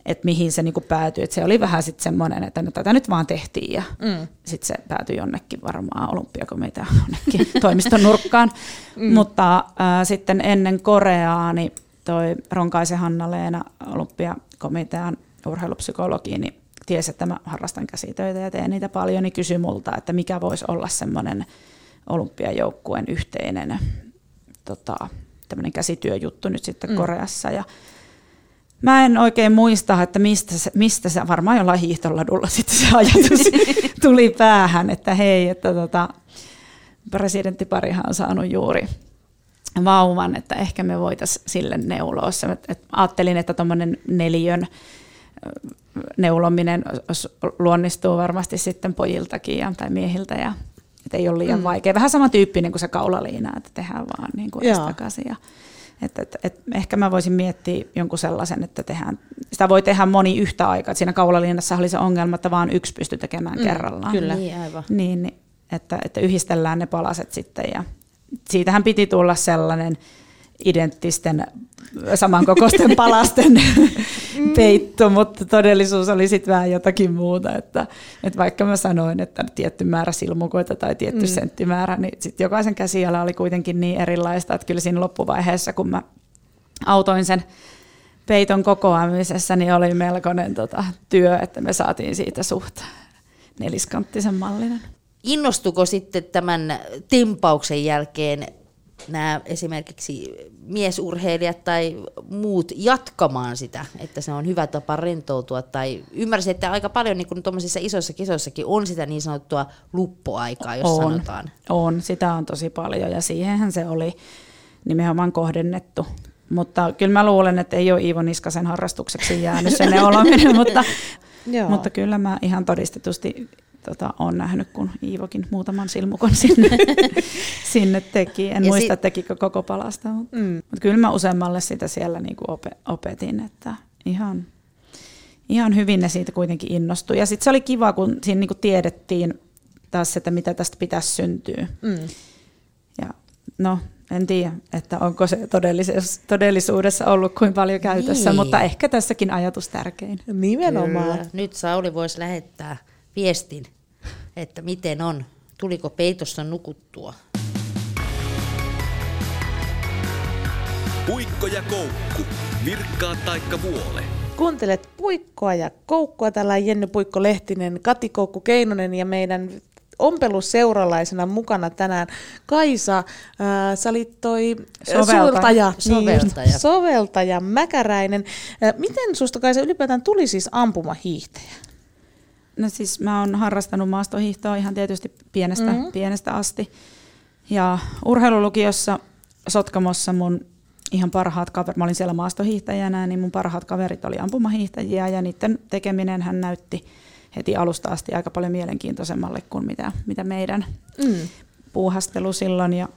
että mihin se niin kuin päätyi. Että se oli vähän sitten semmoinen, että no, tätä nyt vaan tehtiin, ja mm. sitten se päätyi jonnekin varmaan olympiakomitea *laughs* jonnekin toimiston nurkkaan. Mm. Mutta äh, sitten ennen Koreaa, niin toi Ronkaisen Hanna-Leena olympiakomitean urheilupsykologi, niin tiesi, että mä harrastan käsitöitä ja teen niitä paljon, niin kysyi multa, että mikä voisi olla semmoinen olympiajoukkueen yhteinen tota, tämmöinen käsityöjuttu nyt sitten mm. Koreassa. Ja mä en oikein muista, että mistä se, mistä se varmaan jollain hiihtoladulla sitten se ajatus *laughs* tuli päähän, että hei, että tota, presidenttiparihan on saanut juuri vauvan, että ehkä me voitaisiin sille neuloa. Ajattelin, että tuommoinen neljön neulominen luonnistuu varmasti sitten pojiltakin ja, tai miehiltä ja että ei ole liian mm. vaikea. Vähän sama tyyppinen kuin se kaulaliina, että tehdään vaan niin kuin takaisin. Ja, että, että, että ehkä mä voisin miettiä jonkun sellaisen, että tehdään, sitä voi tehdä moni yhtä aikaa. Siinä kaulaliinassa oli se ongelma, että vaan yksi pystyy tekemään mm, kerrallaan. Kyllä. Niin, aivan. Niin, niin, että, että yhdistellään ne palaset sitten ja siitähän piti tulla sellainen identtisten samankokoisten *laughs* palasten peitto, mutta todellisuus oli sitten vähän jotakin muuta. Että, että vaikka mä sanoin, että tietty määrä silmukoita tai tietty mm. senttimäärä, niin sitten jokaisen käsiala oli kuitenkin niin erilaista, että kyllä siinä loppuvaiheessa, kun mä autoin sen peiton kokoamisessa, niin oli melkoinen tota, työ, että me saatiin siitä suht neliskanttisen mallinen. Innostuko sitten tämän tempauksen jälkeen nämä esimerkiksi miesurheilijat tai muut jatkamaan sitä, että se on hyvä tapa rentoutua. Tai ymmärsin, että aika paljon niin tuommoisissa isoissa kisoissakin on sitä niin sanottua luppoaikaa, jos on, sanotaan. On, sitä on tosi paljon ja siihenhän se oli nimenomaan kohdennettu. Mutta kyllä mä luulen, että ei ole Iivo Niskasen harrastukseksi jäänyt se neulominen, *laughs* mutta, mutta kyllä mä ihan todistetusti tota, olen nähnyt, kun Iivokin muutaman silmukon sinne, *laughs* sinne teki. En ja muista, si- tekikö koko palasta, mutta, mm. mutta kyllä mä useammalle sitä siellä niin kuin opetin, että ihan, ihan hyvin ne siitä kuitenkin innostui. Ja sitten se oli kiva, kun siinä niin kuin tiedettiin taas, että mitä tästä pitäisi syntyä. Mm. Ja no, en tiedä, että onko se todellisuudessa ollut kuin paljon käytössä, niin. mutta ehkä tässäkin ajatus tärkein. Nimenomaan. Kyllä. Nyt Sauli voisi lähettää viestin, että miten on, tuliko peitossa nukuttua. Puikko ja koukku, virkkaa taikka vuole. Kuuntelet Puikkoa ja Koukkua, täällä on Jenny Puikko Lehtinen, Kati Koukku Keinonen ja meidän ompelusseuralaisena mukana tänään. Kaisa, äh, sä olit toi soveltaja, soveltaja. Niin, soveltaja Mäkäräinen. Äh, miten susta Kaisa ylipäätään tuli siis ampumahiihtäjä? No siis mä oon harrastanut maastohiihtoa ihan tietysti pienestä, mm-hmm. pienestä asti. Ja urheilulukiossa Sotkamossa mun ihan parhaat kaverit, mä olin siellä maastohiihtäjänä, niin mun parhaat kaverit oli ampumahiihtäjiä ja niiden tekeminen hän näytti heti alusta asti aika paljon mielenkiintoisemmalle kuin mitä, mitä meidän mm. puuhastelu silloin. Ja,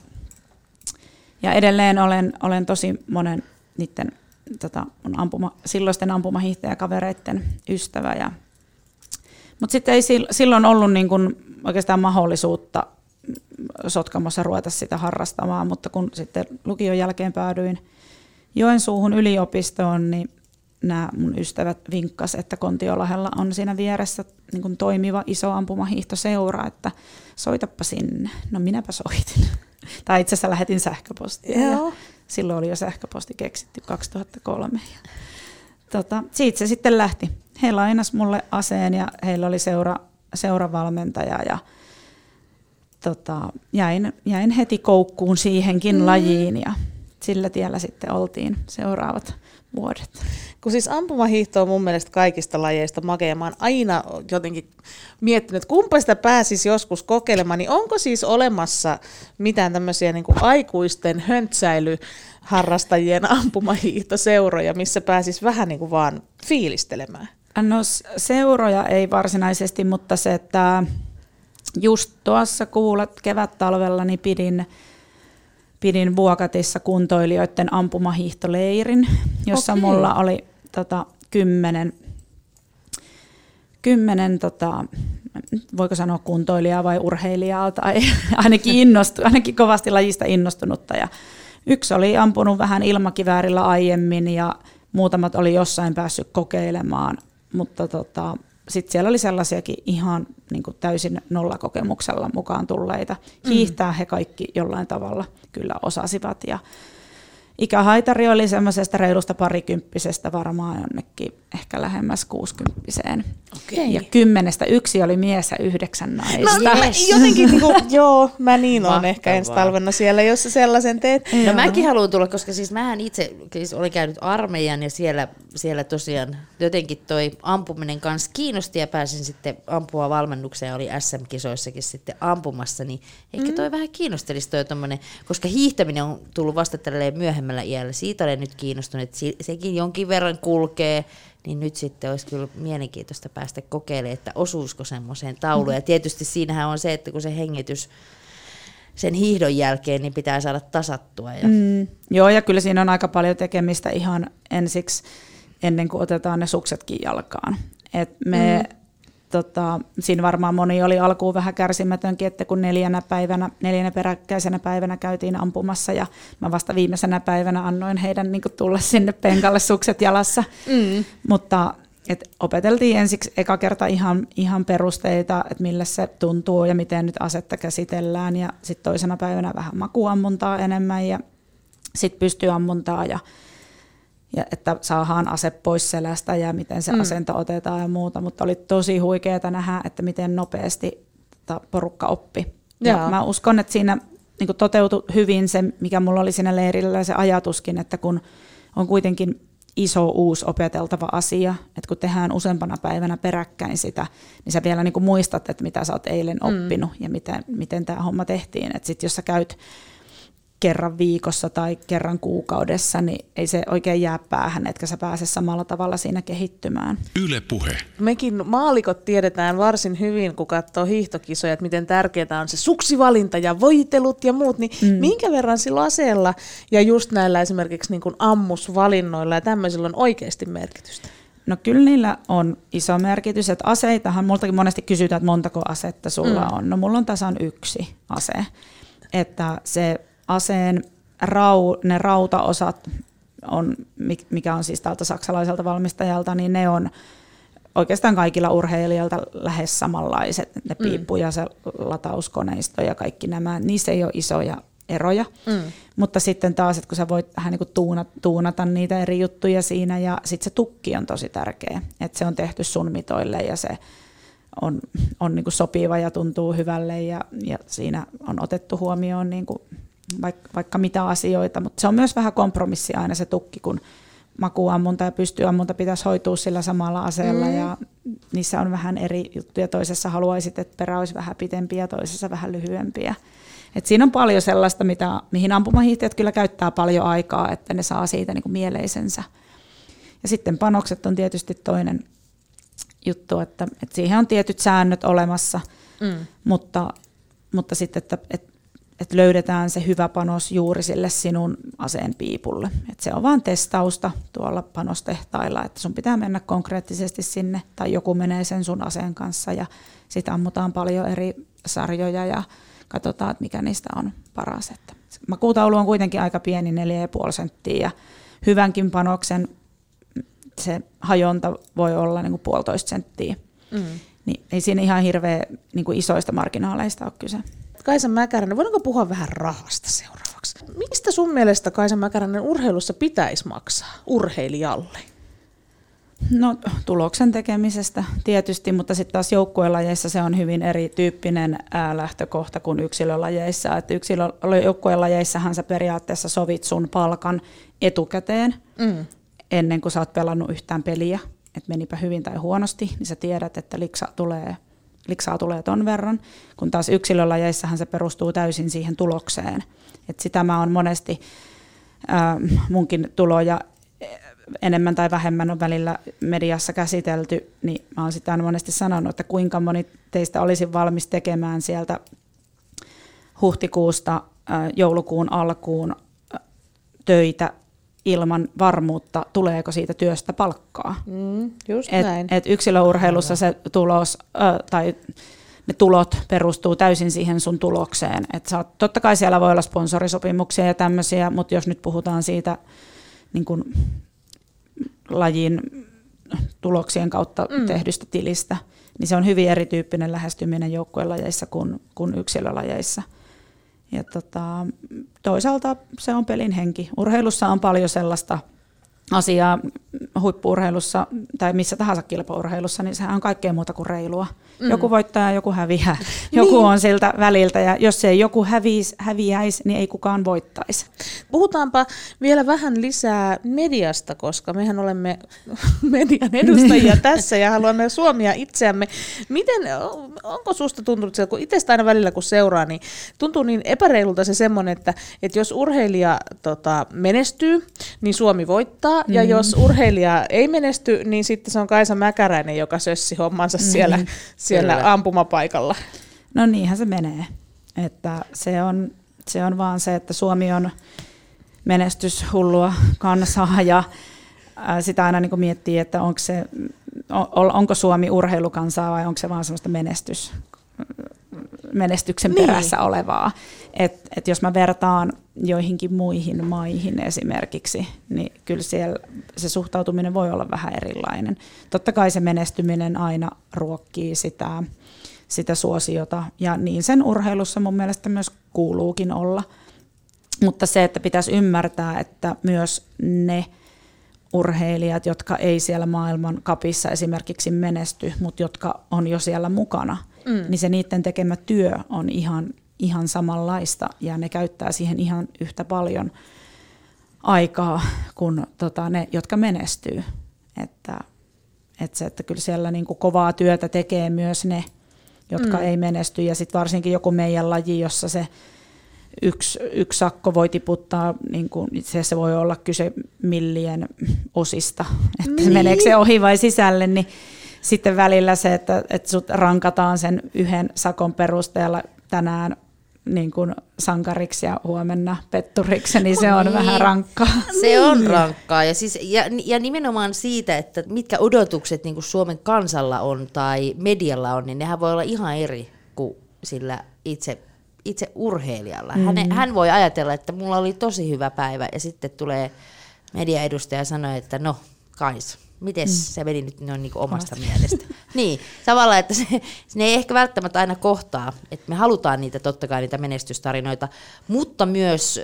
ja edelleen olen, olen tosi monen niiden tota, mun ampuma, silloisten ampumahiihtäjäkavereiden ystävä. Ja, mutta sitten ei silloin ollut niin kun oikeastaan mahdollisuutta Sotkamossa ruveta sitä harrastamaan, mutta kun sitten lukion jälkeen päädyin Joensuuhun yliopistoon, niin nämä mun ystävät vinkkas, että Kontiolahella on siinä vieressä niin kuin toimiva iso ampumahiihtoseura, että soitappa sinne. No minäpä soitin. *laughs* tai itse asiassa lähetin sähköpostia. Joo. Ja silloin oli jo sähköposti keksitty 2003. Ja, tota, siitä se sitten lähti. He lainas mulle aseen ja heillä oli seura, seuravalmentaja ja tota, jäin, jäin heti koukkuun siihenkin mm. lajiin ja sillä tiellä sitten oltiin seuraavat vuodet. Kun siis ampumahiihto on mun mielestä kaikista lajeista makea. Mä oon aina jotenkin miettinyt, että kumpa sitä pääsisi joskus kokeilemaan, niin onko siis olemassa mitään tämmöisiä niin kuin aikuisten höntsäilyharrastajien *laughs* ampumahiihtoseuroja, missä pääsis vähän niin kuin vaan fiilistelemään? No seuroja ei varsinaisesti, mutta se, että just tuossa kuulet kevät-talvella niin pidin, pidin Vuokatissa kuntoilijoiden ampumahiihtoleirin, jossa okay. mulla oli tota, kymmenen, kymmenen tota, voiko sanoa kuntoilijaa vai urheilijaa, tai *laughs* ainakin, innostu, ainakin kovasti lajista innostunutta. Ja yksi oli ampunut vähän ilmakiväärillä aiemmin ja muutamat oli jossain päässyt kokeilemaan, mutta tota, sitten siellä oli sellaisiakin ihan niin kuin täysin nollakokemuksella mukaan tulleita. Mm. Hiihtää he kaikki jollain tavalla kyllä osasivat ja ikähaitari oli semmoisesta reilusta parikymppisestä varmaan jonnekin ehkä lähemmäs kuusikymppiseen. Okay. Ja kymmenestä yksi oli mies ja yhdeksän naista. No, yes. jotenkin, niin kuin, *laughs* joo, mä niin on ehkä ensi talvena siellä, jos sä sellaisen teet. No mäkin haluan tulla, koska siis mähän itse siis olin käynyt armeijan ja siellä, siellä tosiaan jotenkin toi ampuminen kanssa kiinnosti ja pääsin sitten ampua valmennukseen ja oli SM-kisoissakin sitten ampumassa, niin ehkä toi mm. vähän kiinnostelisi toi tommonen, koska hiihtäminen on tullut vasta myöhemmällä iällä. Siitä olen nyt kiinnostunut, että sekin jonkin verran kulkee niin nyt sitten olisi kyllä mielenkiintoista päästä kokeilemaan, että osuusko semmoiseen tauluun. Ja tietysti siinähän on se, että kun se hengitys sen hiihdon jälkeen niin pitää saada tasattua. Ja... Mm, joo, ja kyllä siinä on aika paljon tekemistä ihan ensiksi, ennen kuin otetaan ne suksetkin jalkaan. Et me mm tota, siinä varmaan moni oli alkuun vähän kärsimätönkin, että kun neljänä päivänä, neljänä peräkkäisenä päivänä käytiin ampumassa ja mä vasta viimeisenä päivänä annoin heidän niin tulla sinne penkalle sukset jalassa. Mm. Mutta et opeteltiin ensiksi eka kerta ihan, ihan perusteita, että millä se tuntuu ja miten nyt asetta käsitellään ja sitten toisena päivänä vähän makuammuntaa enemmän ja sitten pystyy ammuntaa ja ja että saadaan ase pois selästä ja miten se mm. asento otetaan ja muuta, mutta oli tosi huikeaa nähdä, että miten nopeasti porukka oppi. Ja Joo. mä uskon, että siinä niin toteutui hyvin se, mikä mulla oli siinä leirillä, se ajatuskin, että kun on kuitenkin iso uusi opeteltava asia, että kun tehdään useampana päivänä peräkkäin sitä, niin sä vielä niin muistat, että mitä sä oot eilen mm. oppinut ja miten, miten tämä homma tehtiin. Että sitten jos sä käyt kerran viikossa tai kerran kuukaudessa, niin ei se oikein jää päähän, etkä sä pääse samalla tavalla siinä kehittymään. Yle puhe. Mekin maalikot tiedetään varsin hyvin, kun katsoo hiihtokisoja, että miten tärkeää on se suksivalinta ja voitelut ja muut, niin mm. minkä verran sillä aseella ja just näillä esimerkiksi niin kuin ammusvalinnoilla ja tämmöisillä on oikeasti merkitystä? No kyllä niillä on iso merkitys, että aseitahan, multakin monesti kysytään, että montako asetta sulla mm. on. No mulla on tasan yksi ase. Että se aseen rau, ne rautaosat, on, mikä on siis tältä saksalaiselta valmistajalta, niin ne on oikeastaan kaikilla urheilijoilta lähes samanlaiset, ne mm. piippu ja se latauskoneisto ja kaikki nämä, niissä ei ole isoja eroja, mm. mutta sitten taas, että kun sä voit vähän niin kuin tuunata, tuunata niitä eri juttuja siinä ja sitten se tukki on tosi tärkeä, että se on tehty sun mitoille ja se on, on niin kuin sopiva ja tuntuu hyvälle ja, ja siinä on otettu huomioon niin kuin vaikka, vaikka mitä asioita, mutta se on myös vähän kompromissi aina se tukki, kun makuammunta ja pystyammunta pitäisi hoitua sillä samalla aseella mm. ja niissä on vähän eri juttuja. Toisessa haluaisit, että perä olisi vähän pitempiä ja toisessa vähän lyhyempiä. Et siinä on paljon sellaista, mitä, mihin ampumahiihtäjät kyllä käyttää paljon aikaa, että ne saa siitä niin kuin mieleisensä. Ja sitten panokset on tietysti toinen juttu, että, että siihen on tietyt säännöt olemassa, mm. mutta, mutta sitten, että, että, että löydetään se hyvä panos juuri sille sinun aseen piipulle. Että se on vain testausta tuolla panostehtailla, että sun pitää mennä konkreettisesti sinne, tai joku menee sen sun aseen kanssa, ja sitten ammutaan paljon eri sarjoja, ja katsotaan, että mikä niistä on paras. Että makuutaulu on kuitenkin aika pieni, 4,5 senttiä, ja hyvänkin panoksen se hajonta voi olla niin kuin puolitoista senttiä. Mm. Niin ei siinä ihan hirveän niin kuin isoista marginaaleista ole kyse. Kaisa Mäkäränen, voidaanko puhua vähän rahasta seuraavaksi? Mistä sun mielestä Kaisa Mäkäränen urheilussa pitäisi maksaa urheilijalle? No tuloksen tekemisestä tietysti, mutta sitten taas joukkuelajeissa se on hyvin erityyppinen ää, lähtökohta kuin yksilölajeissa. Että joukkuelajeissahan sä periaatteessa sovit sun palkan etukäteen mm. ennen kuin sä oot pelannut yhtään peliä, että menipä hyvin tai huonosti, niin sä tiedät, että liksa tulee, liksaa tulee ton verran, kun taas yksilölajeissahan se perustuu täysin siihen tulokseen. Et sitä mä oon monesti ää, munkin tuloja enemmän tai vähemmän on välillä mediassa käsitelty, niin mä oon sitä monesti sanonut, että kuinka moni teistä olisi valmis tekemään sieltä huhtikuusta joulukuun alkuun töitä ilman varmuutta, tuleeko siitä työstä palkkaa. Mm, just et, näin. Et yksilöurheilussa se tulos, äh, tai ne tulot perustuu täysin siihen sun tulokseen. Et sä oot, totta kai siellä voi olla sponsorisopimuksia ja tämmöisiä, mutta jos nyt puhutaan siitä niin kun lajin tuloksien kautta mm. tehdystä tilistä, niin se on hyvin erityyppinen lähestyminen joukkuelajeissa kuin, kuin yksilölajeissa. Ja tota, toisaalta se on pelin henki. Urheilussa on paljon sellaista asiaa huippuurheilussa tai missä tahansa kilpaurheilussa, niin sehän on kaikkea muuta kuin reilua. Mm. Joku voittaa ja joku häviää. *laughs* Joku niin. on siltä väliltä ja jos ei joku häviis, häviäisi, niin ei kukaan voittaisi. Puhutaanpa vielä vähän lisää mediasta, koska mehän olemme *laughs* median edustajia *laughs* tässä ja haluamme suomia itseämme. Miten, onko susta tuntunut sieltä, kun itsestä aina välillä kun seuraa, niin tuntuu niin epäreilulta se semmoinen, että, että jos urheilija tota, menestyy, niin Suomi voittaa mm. ja jos urheilija ei menesty, niin sitten se on Kaisa Mäkäräinen, joka sössi hommansa mm. siellä, siellä ampumapaikalla. No niinhän se menee. Että se, on, se on vaan se, että Suomi on menestyshullua kansaa ja sitä aina niin miettii, että onko, se, onko Suomi urheilukansaa vai onko se vaan semmoista menestys, menestyksen niin. perässä olevaa. Et, et jos mä vertaan joihinkin muihin maihin esimerkiksi, niin kyllä siellä se suhtautuminen voi olla vähän erilainen. Totta kai se menestyminen aina ruokkii sitä, sitä suosiota, ja niin sen urheilussa mun mielestä myös kuuluukin olla. Mutta se, että pitäisi ymmärtää, että myös ne urheilijat, jotka ei siellä maailman kapissa esimerkiksi menesty, mutta jotka on jo siellä mukana, mm. niin se niiden tekemä työ on ihan ihan samanlaista ja ne käyttää siihen ihan yhtä paljon aikaa kuin tota, ne, jotka menestyy. Että, että, se, että kyllä siellä niin kuin kovaa työtä tekee myös ne, jotka mm. ei menesty ja sitten varsinkin joku meidän laji, jossa se yksi, yksi sakko voi tiputtaa, niin kuin, itse se voi olla kyse millien osista, *laughs* että niin. meneekö se ohi vai sisälle, niin sitten välillä se, että, että sut rankataan sen yhden sakon perusteella tänään niin kuin sankariksi ja huomenna petturiksi, niin se on niin. vähän rankkaa. Se on niin. rankkaa ja, siis, ja, ja nimenomaan siitä, että mitkä odotukset niin kuin Suomen kansalla on tai medialla on, niin nehän voi olla ihan eri kuin sillä itse, itse urheilijalla. Mm. Hän, hän voi ajatella, että mulla oli tosi hyvä päivä ja sitten tulee mediaedustaja ja sanoo, että no Kais, miten mm. se meni nyt noin niin omasta mielestä. *laughs* niin, tavallaan, että se, ne ei ehkä välttämättä aina kohtaa, että me halutaan niitä totta kai niitä menestystarinoita, mutta myös,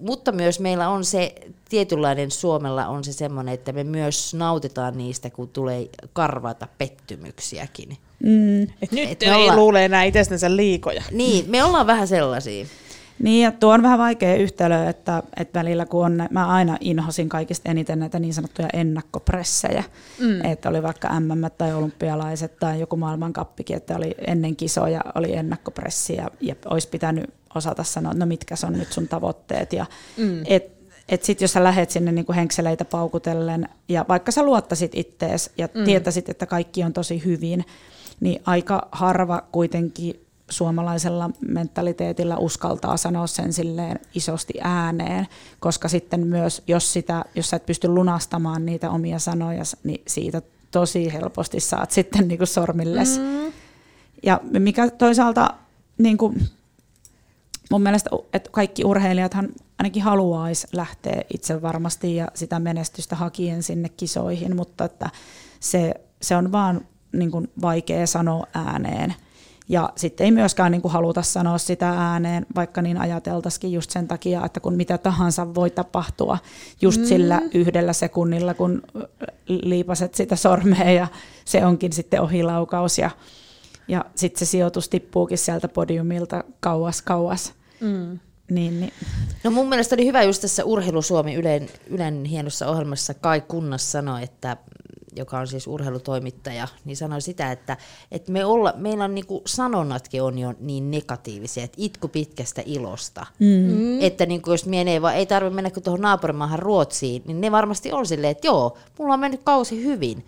mutta myös meillä on se tietynlainen Suomella on se semmoinen, että me myös nautitaan niistä, kun tulee karvata pettymyksiäkin. Mm. Et nyt Et ei olla... luule enää itsestänsä liikoja. Niin, me ollaan vähän sellaisia. Niin, ja tuo on vähän vaikea yhtälö, että, että välillä kun on, mä aina inhosin kaikista eniten näitä niin sanottuja ennakkopressejä, mm. että oli vaikka MM tai olympialaiset tai joku maailmankappikin, että oli ennen kisoja oli ennakkopressi ja, ja olisi pitänyt osata sanoa, no mitkä on nyt sun tavoitteet ja mm. et, et sit jos sä lähet sinne niinku henkseleitä paukutellen ja vaikka sä luottasit ittees ja mm. tietäisit, että kaikki on tosi hyvin, niin aika harva kuitenkin suomalaisella mentaliteetillä uskaltaa sanoa sen silleen isosti ääneen, koska sitten myös, jos, sitä, jos sä et pysty lunastamaan niitä omia sanoja, niin siitä tosi helposti saat sitten niin kuin sormilles. Mm. Ja mikä toisaalta niin kuin, mun mielestä, että kaikki urheilijathan ainakin haluaisi lähteä itse varmasti ja sitä menestystä hakien sinne kisoihin, mutta että se, se on vaan niin kuin vaikea sanoa ääneen – ja sitten ei myöskään niin kuin haluta sanoa sitä ääneen, vaikka niin ajateltaisikin just sen takia, että kun mitä tahansa voi tapahtua just mm. sillä yhdellä sekunnilla, kun liipaset sitä sormea ja se onkin sitten ohilaukaus ja, ja sitten se sijoitus tippuukin sieltä podiumilta kauas kauas. Mm. Niin, niin. No mun mielestä oli hyvä just tässä Urheilu Suomi Ylen, Ylen hienossa ohjelmassa Kai Kunnas sanoi, että joka on siis urheilutoimittaja, niin sanoi sitä, että, että me olla, meillä on niinku sanonnatkin on jo niin negatiivisia, että itku pitkästä ilosta. Mm. Että niinku jos menee, vaan ei tarvitse mennä tuohon naapurimaahan Ruotsiin, niin ne varmasti on silleen, että joo, mulla on mennyt kausi hyvin.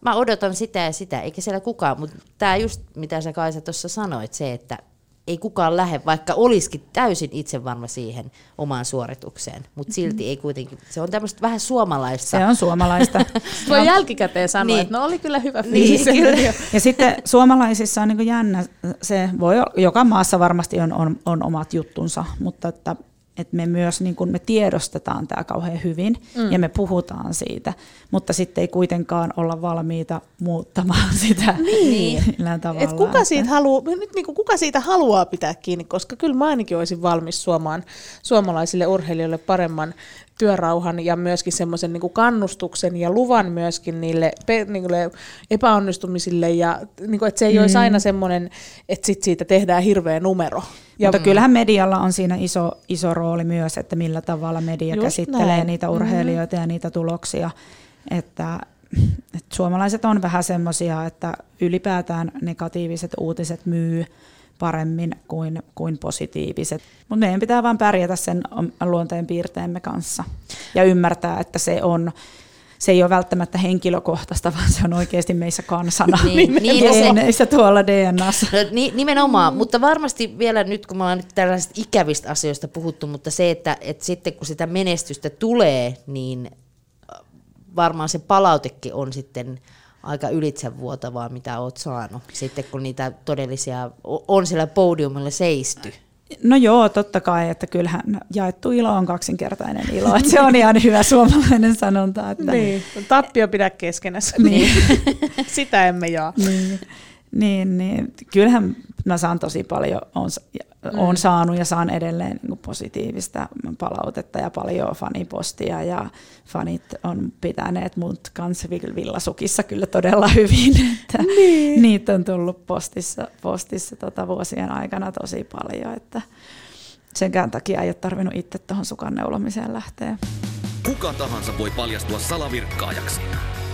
Mä odotan sitä ja sitä, eikä siellä kukaan, mutta tämä just mitä sä Kaisa tuossa sanoit, se, että ei kukaan lähde, vaikka olisikin täysin itsevarma siihen omaan suoritukseen, mutta silti ei kuitenkin, se on tämmöistä vähän suomalaista. Se on suomalaista. *laughs* Voi jälkikäteen sanoa, niin. että no oli kyllä hyvä fiilis. Niin, kyllä. *laughs* ja sitten suomalaisissa on niin jännä, se voi, joka maassa varmasti on, on, on omat juttunsa, mutta että että me myös niin kun me tiedostetaan tämä kauhean hyvin mm. ja me puhutaan siitä, mutta sitten ei kuitenkaan olla valmiita muuttamaan *laughs* sitä niin. tavalla. Et kuka, siitä haluaa, nyt niin kuka siitä haluaa pitää kiinni, koska kyllä mä ainakin olisin valmis suomaan suomalaisille urheilijoille paremman työrauhan ja myöskin semmoisen niin kannustuksen ja luvan myöskin niille, niille epäonnistumisille ja niin kuin, että se ei mm. olisi aina semmoinen, että sit siitä tehdään hirveä numero. Ja Mutta kyllähän medialla on siinä iso, iso rooli myös, että millä tavalla media Just käsittelee näin. niitä urheilijoita mm. ja niitä tuloksia. Että, että suomalaiset on vähän semmoisia, että ylipäätään negatiiviset uutiset myy paremmin kuin, kuin positiiviset. Mutta meidän pitää vain pärjätä sen luonteen piirteemme kanssa ja ymmärtää, että se on se ei ole välttämättä henkilökohtaista, *laughs* vaan se on oikeasti meissä kansana, *laughs* niin, niin, *laughs* se, tuolla DNAssa. No, nimenomaan, mm. mutta varmasti vielä nyt, kun me ollaan nyt tällaisista ikävistä asioista puhuttu, mutta se, että, että sitten kun sitä menestystä tulee, niin varmaan se palautekin on sitten aika ylitsevuotavaa, mitä olet saanut, sitten kun niitä todellisia on siellä podiumilla seisty. No joo, totta kai, että kyllähän jaettu ilo on kaksinkertainen ilo, että se on ihan hyvä suomalainen sanonta. Että... Niin, tappio pidä keskenässä. Niin. *laughs* Sitä emme jaa. Niin. Niin, niin, kyllähän mä saan tosi paljon, on, on mm. saanut ja saan edelleen niin positiivista palautetta ja paljon fanipostia ja fanit on pitäneet mut kanssa villasukissa kyllä todella hyvin. *laughs* Että niin. Niitä on tullut postissa, postissa tota vuosien aikana tosi paljon, että senkään takia ei ole tarvinnut itse tuohon sukan neulomiseen lähteä. Kuka tahansa voi paljastua salavirkkaajaksi.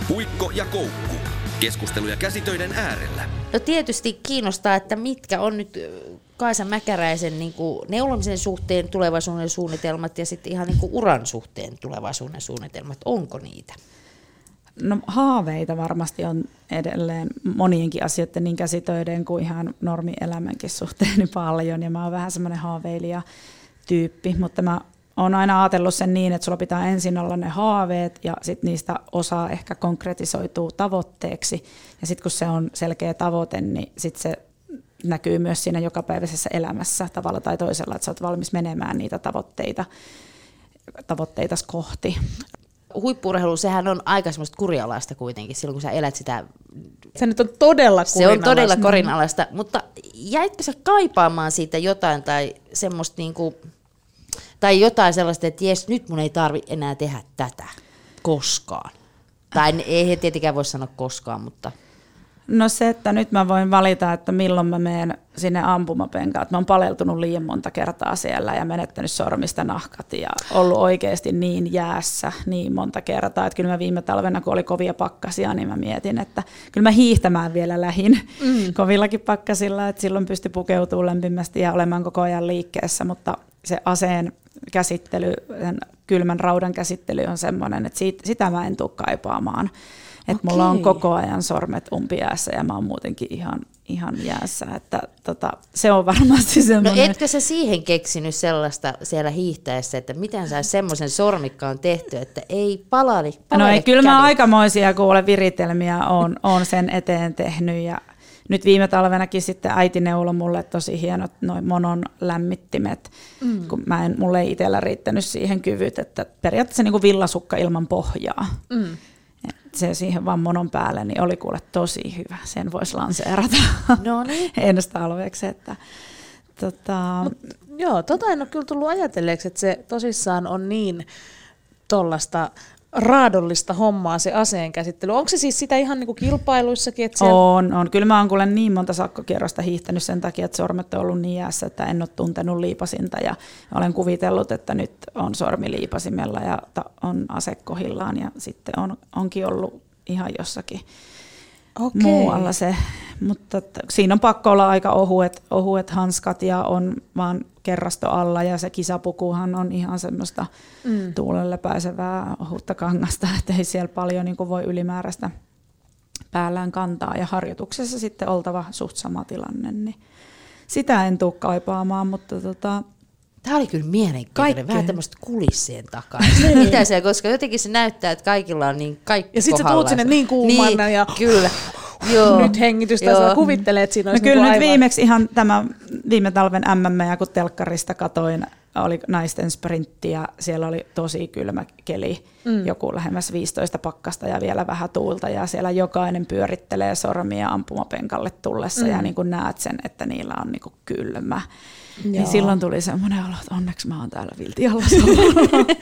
Puikko ja koukku Keskusteluja käsitöiden äärellä. No tietysti kiinnostaa, että mitkä on nyt Kaisa Mäkäräisen niin kuin neulomisen suhteen tulevaisuuden suunnitelmat ja sitten ihan niin kuin uran suhteen tulevaisuuden suunnitelmat. Onko niitä? No haaveita varmasti on edelleen monienkin asioiden niin käsitöiden kuin ihan normielämänkin suhteen niin paljon. Ja mä oon vähän semmoinen haaveilija tyyppi, mutta mä olen aina ajatellut sen niin, että sulla pitää ensin olla ne haaveet ja sitten niistä osa ehkä konkretisoituu tavoitteeksi. Ja sitten kun se on selkeä tavoite, niin sitten se näkyy myös siinä jokapäiväisessä elämässä tavalla tai toisella, että sä oot valmis menemään niitä tavoitteita, tavoitteita kohti. Huippurheilu, sehän on aika semmoista kurialaista kuitenkin, silloin kun sä elät sitä... Se nyt on todella Se on todella korinalaista, mutta jäitkö sä kaipaamaan siitä jotain tai semmoista niinku tai jotain sellaista, että jes, nyt mun ei tarvi enää tehdä tätä koskaan. Tai ei he tietenkään voi sanoa koskaan, mutta... No se, että nyt mä voin valita, että milloin mä menen sinne ampumapenkaan. Mä oon paleltunut liian monta kertaa siellä ja menettänyt sormista nahkat ja ollut oikeasti niin jäässä niin monta kertaa. Että kyllä mä viime talvena, kun oli kovia pakkasia, niin mä mietin, että kyllä mä hiihtämään vielä lähin mm. *laughs* kovillakin pakkasilla. Että silloin pysty pukeutumaan lämpimästi ja olemaan koko ajan liikkeessä, mutta se aseen käsittely, kylmän raudan käsittely on semmoinen, että siitä, sitä mä en tule kaipaamaan. Että mulla on koko ajan sormet umpiäässä ja mä oon muutenkin ihan, ihan jäässä. Että tota, se on varmasti No semmoinen. etkö sä siihen keksinyt sellaista siellä hiihtäessä, että miten sä semmoisen sormikkaan tehty, että ei palali, No ei, kyllä mä aikamoisia kuule viritelmiä on, on sen eteen tehnyt ja nyt viime talvenakin sitten äiti neuloi mulle tosi hienot noin monon lämmittimet, mm. kun mä en, mulle ei itsellä riittänyt siihen kyvyt, että periaatteessa niin kuin villasukka ilman pohjaa. Mm. Se siihen vaan monon päälle, niin oli kuule tosi hyvä. Sen voisi lanseerata *laughs* No niin. ensi talveksi. Että, tota, Joo, tota en ole kyllä tullut ajatelleeksi, että se tosissaan on niin tollasta raadollista hommaa se aseen käsittely. Onko se siis sitä ihan niinku kilpailuissakin? Että siellä... On, on. Kyllä mä oon kuule niin monta sakkokierrosta hiihtänyt sen takia, että sormet on ollut niin jäässä, että en ole tuntenut liipasinta ja olen kuvitellut, että nyt on sormi liipasimella ja on ase kohillaan ja sitten on, onkin ollut ihan jossakin Okei. muualla se. Mutta että siinä on pakko olla aika ohuet, ohuet hanskat ja on vaan kerrasto alla ja se kisapukuhan on ihan semmoista mm. tuulelle pääsevää ohutta kangasta, *laughs* että ei siellä paljon niin voi ylimääräistä päällään kantaa ja harjoituksessa sitten oltava suht sama tilanne, niin sitä en tule kaipaamaan, mutta tota, Tämä oli kyllä mielenkiintoinen, Kaikkea. vähän tämmöistä kulissien takaa. Mitä se, koska jotenkin se näyttää, että kaikilla on niin kaikki Ja sit sä kohdallaan. sinne niin kuumana ja- Kyllä. *laughs* Joo. Nyt hengitystä, Joo. sä kuvittelee, että siinä No olisi kyllä niinku nyt aivan... viimeksi ihan tämä viime talven MM, ja kun telkkarista katoin, oli naisten sprintti ja siellä oli tosi kylmä keli, mm. joku lähemmäs 15 pakkasta ja vielä vähän tuulta ja siellä jokainen pyörittelee sormia ampumapenkalle tullessa mm. ja niin kuin näet sen, että niillä on niin kuin kylmä. Niin Joo. silloin tuli semmoinen olo, että onneksi mä oon täällä viltialla *laughs*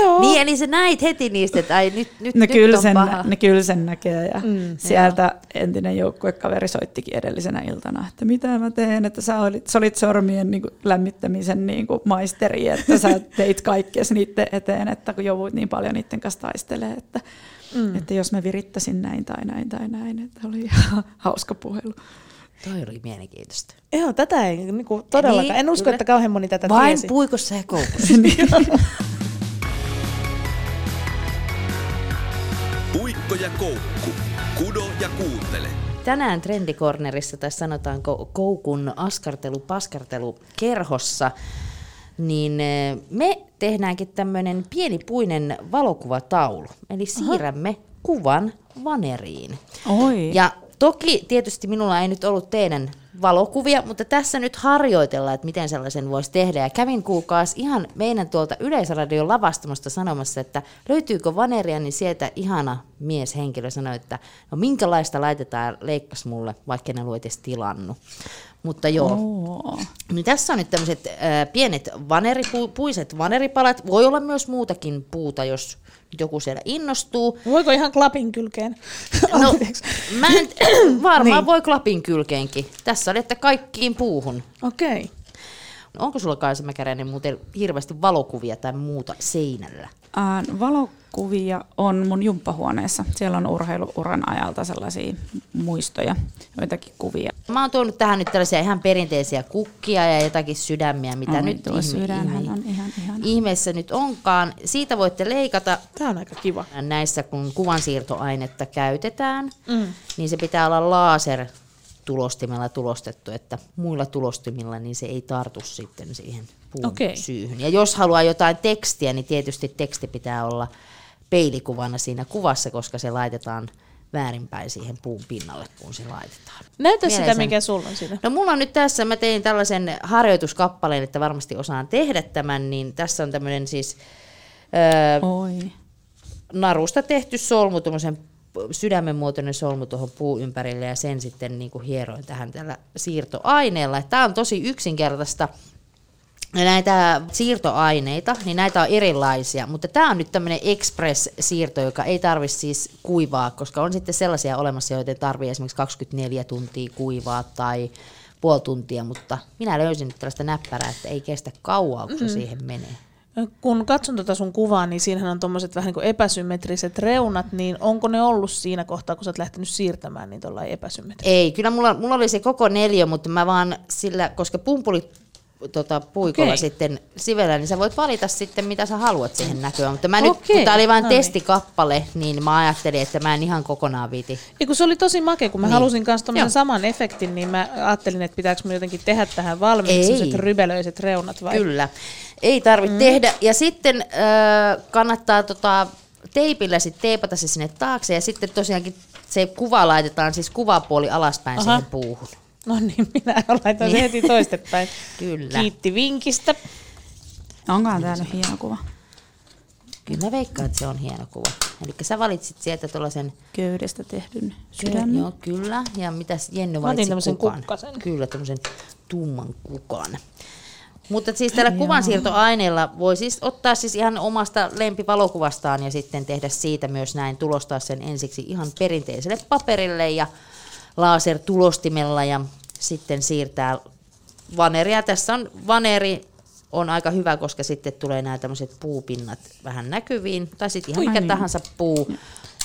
Joo. Niin, eli sä näit heti niistä, että ai nyt, nyt, ne, nyt kyllä on sen, paha. ne kyllä sen näkee ja Mm, sieltä entinen joukkuekaveri soittikin edellisenä iltana, että mitä mä teen, että sä olit, sä olit sormien niin kuin, lämmittämisen niin kuin, maisteri, että sä *laughs* teit kaikkea niiden eteen, että kun jouduit niin paljon niiden kanssa taistelemaan, että, mm. että jos mä virittäisin näin tai näin tai näin, että oli ihan *laughs* hauska puhelu. Toi oli mielenkiintoista. Joo, tätä ei niinku, todellakaan. Niin, en usko, kyllä. että kauhean moni tätä Vain tiesi. puikossa ja koukussa. *laughs* Puikko ja koukku. Kudo ja kuuntele. Tänään Trendikornerissa, tai sanotaanko koukun askartelu, paskartelu kerhossa, niin eh, me tehdäänkin tämmöinen pienipuinen valokuvataulu. Eli siirrämme kuvan vaneriin. Oi. Ja toki tietysti minulla ei nyt ollut teidän valokuvia, mutta tässä nyt harjoitellaan, että miten sellaisen voisi tehdä. Ja kävin kuulkaas ihan meidän tuolta Yleisradion lavastamosta sanomassa, että löytyykö vaneria, niin sieltä ihana mieshenkilö sanoi, että no minkälaista laitetaan, leikkas mulle, vaikka en ollut edes tilannut. Mutta joo, Oo. niin tässä on nyt tämmöiset äh, pienet vaneripu, puiset vaneripalat. Voi olla myös muutakin puuta, jos joku siellä innostuu. Voiko ihan klapin kylkeen? *laughs* No, mä en, varmaan Niin. niin. voi klapin kylkeenkin. Tässä oli, että kaikkiin puuhun. Okei. Okay. Onko sulla Kaisa Mäkäräinen muuten hirveästi valokuvia tai muuta seinällä? Ää, valokuvia on mun jumppahuoneessa. Siellä on urheiluuran ajalta sellaisia muistoja, joitakin kuvia. Mä oon tuonut tähän nyt tällaisia ihan perinteisiä kukkia ja jotakin sydämiä, mitä Oi, nyt tuo sydänhän on ihan ihana. ihmeessä nyt onkaan. Siitä voitte leikata Tämä on aika kiva. näissä, kun kuvansiirtoainetta käytetään, mm. niin se pitää olla laser tulostimella tulostettu, että muilla tulostimilla niin se ei tartu sitten siihen puun Okei. syyhyn. Ja jos haluaa jotain tekstiä, niin tietysti teksti pitää olla peilikuvana siinä kuvassa, koska se laitetaan väärinpäin siihen puun pinnalle, kun se laitetaan. Näytä sitä, Mieleisen- mikä sulla on siinä. No mulla on nyt tässä, mä tein tällaisen harjoituskappaleen, että varmasti osaan tehdä tämän, niin tässä on tämmöinen siis öö, Oi. narusta tehty solmu, tuommoisen sydämen muotoinen solmu tuohon puun ympärille ja sen sitten niin kuin hieroin tähän tällä siirtoaineella. Tämä on tosi yksinkertaista näitä siirtoaineita, niin näitä on erilaisia, mutta tämä on nyt tämmöinen express-siirto, joka ei tarvitse siis kuivaa, koska on sitten sellaisia olemassa, joita tarvii esimerkiksi 24 tuntia kuivaa tai puoli tuntia, mutta minä löysin nyt tällaista näppärää, että ei kestä kauaa, kun se siihen menee. Kun katson tuota sun kuvaa, niin siinähän on tuommoiset vähän niin kuin epäsymmetriset reunat, niin onko ne ollut siinä kohtaa, kun sä oot lähtenyt siirtämään niin tuolla epäsymmetrisesti? Ei, kyllä mulla, mulla oli se koko neljä, mutta mä vaan sillä, koska pumpuli tota, puikolla Okei. sitten sivellä, niin sä voit valita sitten, mitä sä haluat siihen näköön. Mutta mä nyt, kun tää oli vain no niin. testikappale, niin mä ajattelin, että mä en ihan kokonaan viiti. Ja kun se oli tosi makea, kun mä Niin. halusin kanssa tommosen Joo. saman efektin, niin mä ajattelin, että pitääkö mä jotenkin tehdä tähän valmiiksi rybelöiset reunat vai? Kyllä, ei tarvitse mm. tehdä. Ja sitten äh, kannattaa tota, teipillä sit teipata se sinne taakse ja sitten tosiaankin se kuva laitetaan siis kuvapuoli alaspäin Aha. siihen puuhun. No niin, minä laitan Niin. sen heti toistepäin. Kyllä. Kiitti vinkistä. Onkohan täällä hieno kuva? Kyllä mä veikkaan, että se on hieno kuva. Eli sä valitsit sieltä tuollaisen Köydestä tehdyn Kyllä, sydämen. joo, kyllä. Ja mitäs Jenny valitsi tämmösen kukan? kukkasen. Kyllä, tämmöisen tumman kukan. Mutta siis tällä kuvansiirtoaineella voi siis ottaa siis ihan omasta lempivalokuvastaan ja sitten tehdä siitä myös näin, tulostaa sen ensiksi ihan perinteiselle paperille ja lasertulostimella ja sitten siirtää vaneria. Tässä on vaneri on aika hyvä, koska sitten tulee nämä tämmöiset puupinnat vähän näkyviin, tai sitten ihan mikä niin. tahansa puu,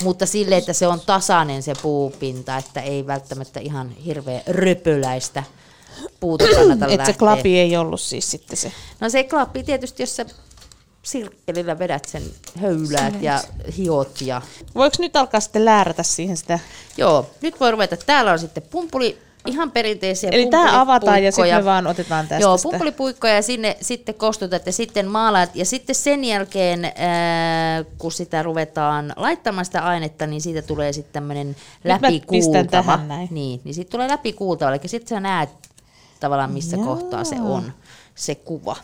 mutta sille, että se on tasainen se puupinta, että ei välttämättä ihan hirveän röpöläistä puuta kannata Että se klapi ei ollut siis sitten se. No se klappi tietysti, jos sä sirkkelillä vedät sen höyläät ja hiot ja... Voiko nyt alkaa sitten läärätä siihen sitä? Joo, nyt voi ruveta. Täällä on sitten pumpuli, ihan perinteisiä Eli tämä avataan ja sitten me vaan otetaan tästä Joo, pumpulipuikkoja ja sinne sitten kostutat ja sitten maalaat. Ja sitten sen jälkeen, ää, kun sitä ruvetaan laittamaan sitä ainetta, niin siitä tulee sitten tämmöinen läpikuultava. Niin, niin sitten tulee läpikuultava. Eli sitten sä näet tavallaan, missä Jaa. kohtaa se on, se kuva.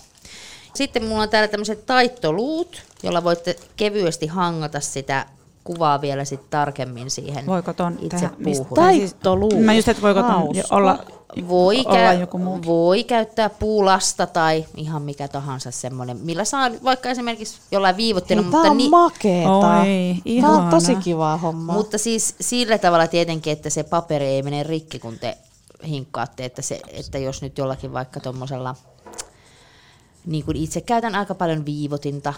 Sitten mulla on täällä tämmöiset taittoluut, jolla voitte kevyesti hangata sitä kuvaa vielä sitten tarkemmin siihen Voiko ton itse tehdä puuhun. Taittoluu. Mä just, että voiko ton olla, Voi, olla käy, joku muu. voi käyttää puulasta tai ihan mikä tahansa semmoinen, millä saa vaikka esimerkiksi jollain viivotteella, Hei, mutta, on ni, makeeta. Oi, Tää on tosi kivaa hommaa. mutta siis sillä tavalla tietenkin, että se paperi ei mene rikki, kun te hinkkaatte, että, se, että jos nyt jollakin vaikka tuommoisella, niin kuin itse käytän aika paljon viivotinta,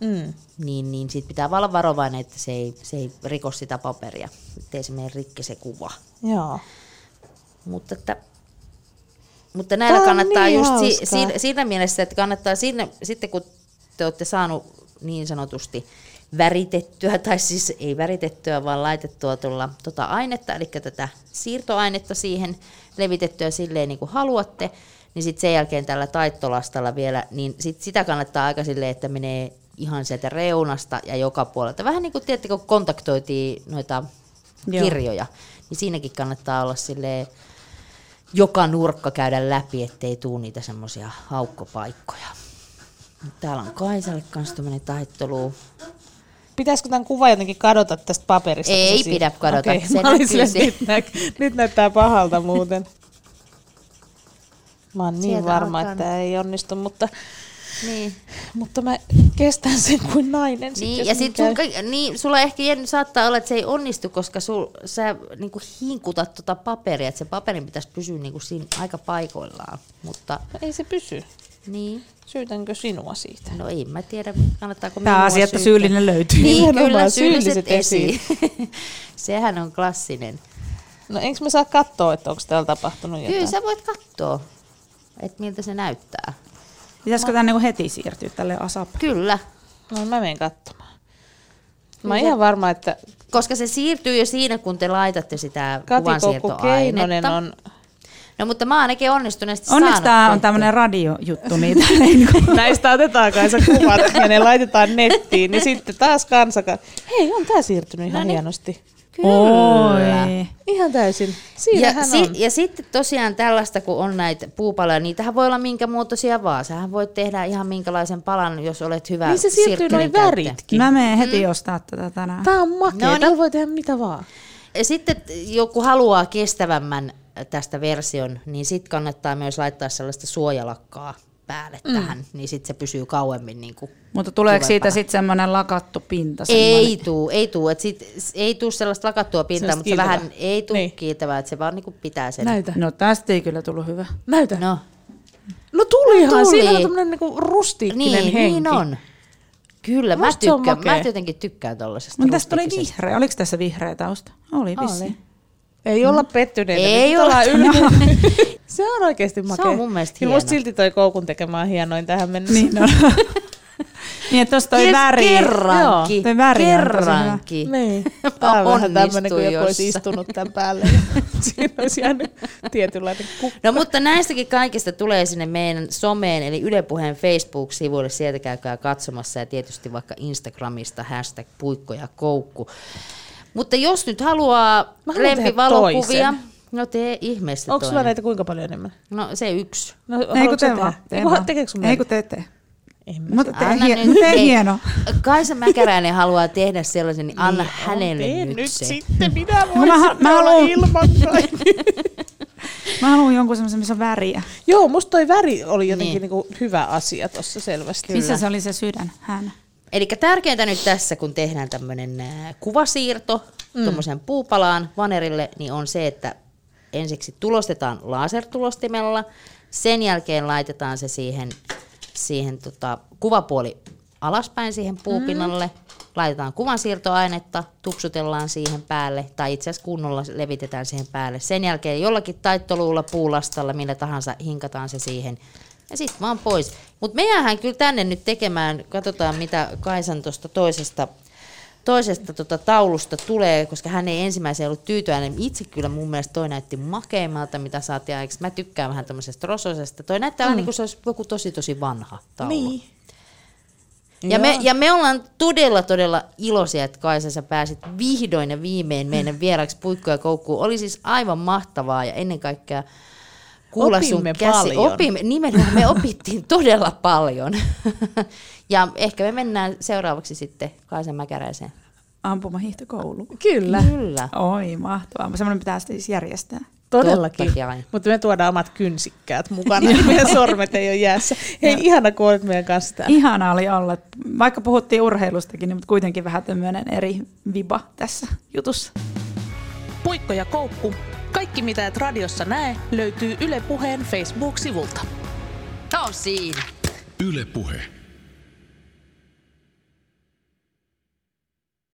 Mm. niin, niin siitä pitää olla varovainen, että se ei, se ei riko sitä paperia, ettei se mene rikki se kuva. Joo. Mutta, että, mutta näillä on kannattaa niin just si, hauskaa. siinä, siinä mielessä, että kannattaa sinne, sitten kun te olette saanut niin sanotusti väritettyä, *laughs* tai siis ei väritettyä, vaan laitettua tuolla tota ainetta, eli tätä siirtoainetta siihen, levitettyä silleen niin kuin haluatte, niin sitten sen jälkeen tällä taittolastalla vielä, niin sit sitä kannattaa aika silleen, että menee ihan sieltä reunasta ja joka puolelta. Vähän niin kuin tiedättekö, kun kontaktoitiin noita Joo. kirjoja, niin siinäkin kannattaa olla silleen, joka nurkka käydä läpi, ettei tuu niitä semmoisia haukkopaikkoja. Täällä on Kaisalle kanssa tämmöinen taittoluu. Pitäisikö tämän kuvan jotenkin kadota tästä paperista? Ei pidä kadota, Okei, se mä olin nyt, nä- nyt näyttää pahalta muuten. Mä oon niin Sieltä varma, alkaa että tämä ei onnistu, mutta, Niin, mutta mä kestän sen kuin nainen. sit, niin jos ja niin sit sun, käy. niin, sulla ehkä Jenny, saattaa olla, että se ei onnistu, koska sul, sä niinku hinkutat tota paperia, että se paperin pitäisi pysyä niinku siinä aika paikoillaan. Mutta Ei se pysy. niin, Syytänkö sinua siitä? no ei mä tiedä, kannattaako Pääasia, minua että syyttää. syyllinen löytyy. Niin, kyllä syylliset syylliset esiin. *laughs* Sehän on klassinen. No enkö me saa katsoa, että onko täällä tapahtunut jotain? Kyllä sä voit katsoa, että miltä se näyttää. Pitäisikö tämä niinku heti siirtyä tälle asap? Kyllä, No mä menen katsomaan. Mä oon ihan varma, että koska se siirtyy jo siinä, kun te laitatte sitä kuvansiirtoainetta. on... No mutta mä oon ainakin onnistuneesti Onneksi saanut tämä on tämmöinen radiojuttu, *laughs* niin Näistä otetaan kanssa kuvat ja ne laitetaan nettiin, niin sitten taas kansaka... Hei, on tää siirtynyt ihan No niin. hienosti. Kyllä. Oi. Ihan täysin. Ja, si- on. ja sitten tosiaan tällaista, kun on näitä puupaloja, niitähän voi olla minkä muotoisia vaan. Sähän voit tehdä ihan minkälaisen palan, jos olet hyvä Niin se siirtyy sirkkelin noin väritkin. Mä menen heti ostaa tätä tänään. Tää on makea. No niin. Voi tehdä mitä vaan. Ja sitten joku haluaa kestävämmän tästä version, niin sitten kannattaa myös laittaa sellaista suojalakkaa päälle mm. tähän, niin sitten se pysyy kauemmin niin kuin Mutta tuleeko siitä kivempana. sitten semmoinen lakattu pinta? Ei semmonen- tuu, ei tuu, et sit, ei tuu sellaista lakattua pintaa, mutta se vähän ei tuu Niin. niin. kiiltävää, että se vaan niinku pitää sen. Näytä. No tästä ei kyllä tullut hyvä. Näytä. No, No tulihan, No tuli. siinä on tämmöinen niinku rustiikkinen niin, henki. niin on. Kyllä, mä, Musta tykkään, mä jotenkin tykkään tollasesta Mutta tästä tuli rustiikkisesta. vihreä. Oliko tässä vihreä tausta? Oli vissi. Oli. Ei olla pettyneitä. Ei olla. ylpeitä. *laughs* *laughs* se on oikeasti makea. on mun mielestä Kyllä musta hieno. silti toi koukun tekemä on hienoin tähän mennessä. Niin on. *laughs* niin, että tuossa toi Yes, väri. Kerrankin. Joo, toi väri on kerrankin. Niin. Mä Tää on vähän kuin onnistuin joku olisi istunut tämän päälle. *laughs* Siinä olisi jäänyt tietynlainen kukka. No mutta näistäkin kaikista tulee sinne meidän someen, eli Yle Puheen Facebook-sivuille, sieltä käykää katsomassa ja tietysti vaikka Instagramista hashtag puikko ja koukku. Mutta jos nyt haluaa lempivalokuvia, toisen. No tee ihmeessä Onko sulla näitä kuinka paljon enemmän? No se yksi. No, Ei kun haluatko sä tee vaan. Ei kun, vaan. tekeekö sun Ei kun tee, tee. En mä Mutta tee, hie- nyt, tee ei. hieno. Kaisa Mäkäräinen haluaa tehdä sellaisen, niin anna Niin, hänelle tee nyt, nyt se. sitten. Minä *laughs* mä voisin ha- mä olla haluan- ilman *laughs* kaikki. Mä haluan jonkun semmoisen, missä on väriä. Joo, musta toi väri oli jotenkin Niin. niinku hyvä asia tossa selvästi. Missä se oli se sydän? Hän. Eli tärkeintä nyt tässä, kun tehdään tämmöinen kuvasiirto mm. tuommoisen puupalaan vanerille, niin on se, että ensiksi tulostetaan lasertulostimella, sen jälkeen laitetaan se siihen, siihen tota, kuvapuoli alaspäin siihen puupinnalle, mm. laitetaan kuvansiirtoainetta, tupsutellaan siihen päälle, tai itse asiassa kunnolla levitetään siihen päälle. Sen jälkeen jollakin taittoluulla, puulastalla, millä tahansa hinkataan se siihen, ja sitten vaan pois. Mutta me jäähän kyllä tänne nyt tekemään, katsotaan mitä Kaisan tuosta toisesta, toisesta tota taulusta tulee, koska hän ei ensimmäisen ollut tyytyväinen. Itse kyllä mun mielestä toi näytti makeimmalta, mitä saatiin ajaksi. Mä tykkään vähän tämmöisestä rososesta. Toi näyttää mm. niin kuin se olisi joku tosi tosi vanha taulu. Niin. Ja me, ja me ollaan todella, todella iloisia, että Kaisa sä pääsit vihdoin ja viimein meidän vieraksi puikkoja ja koukkuun. Oli siis aivan mahtavaa ja ennen kaikkea kuulla Opimme sun käsi. paljon. Opimme, nimenomaan me opittiin todella paljon. *laughs* ja ehkä me mennään seuraavaksi sitten Kaisa Mäkäräiseen. Ampumahiihtokoulu. Kyllä, Kyllä. Oi, mahtavaa. Semmoinen pitää siis järjestää. todellakin. Mutta me tuodaan omat kynsikkäät mukana, *laughs* niin meidän sormet ei ole jäässä. Hei, ihana kun olet meidän kanssa täällä. Ihana oli olla, vaikka puhuttiin urheilustakin, niin mutta kuitenkin vähän tämmöinen eri viba tässä jutussa. Puikko ja koukku. Kaikki mitä et radiossa näe löytyy Yle Puheen Facebook-sivulta. Tämä on siinä. Yle Puhe.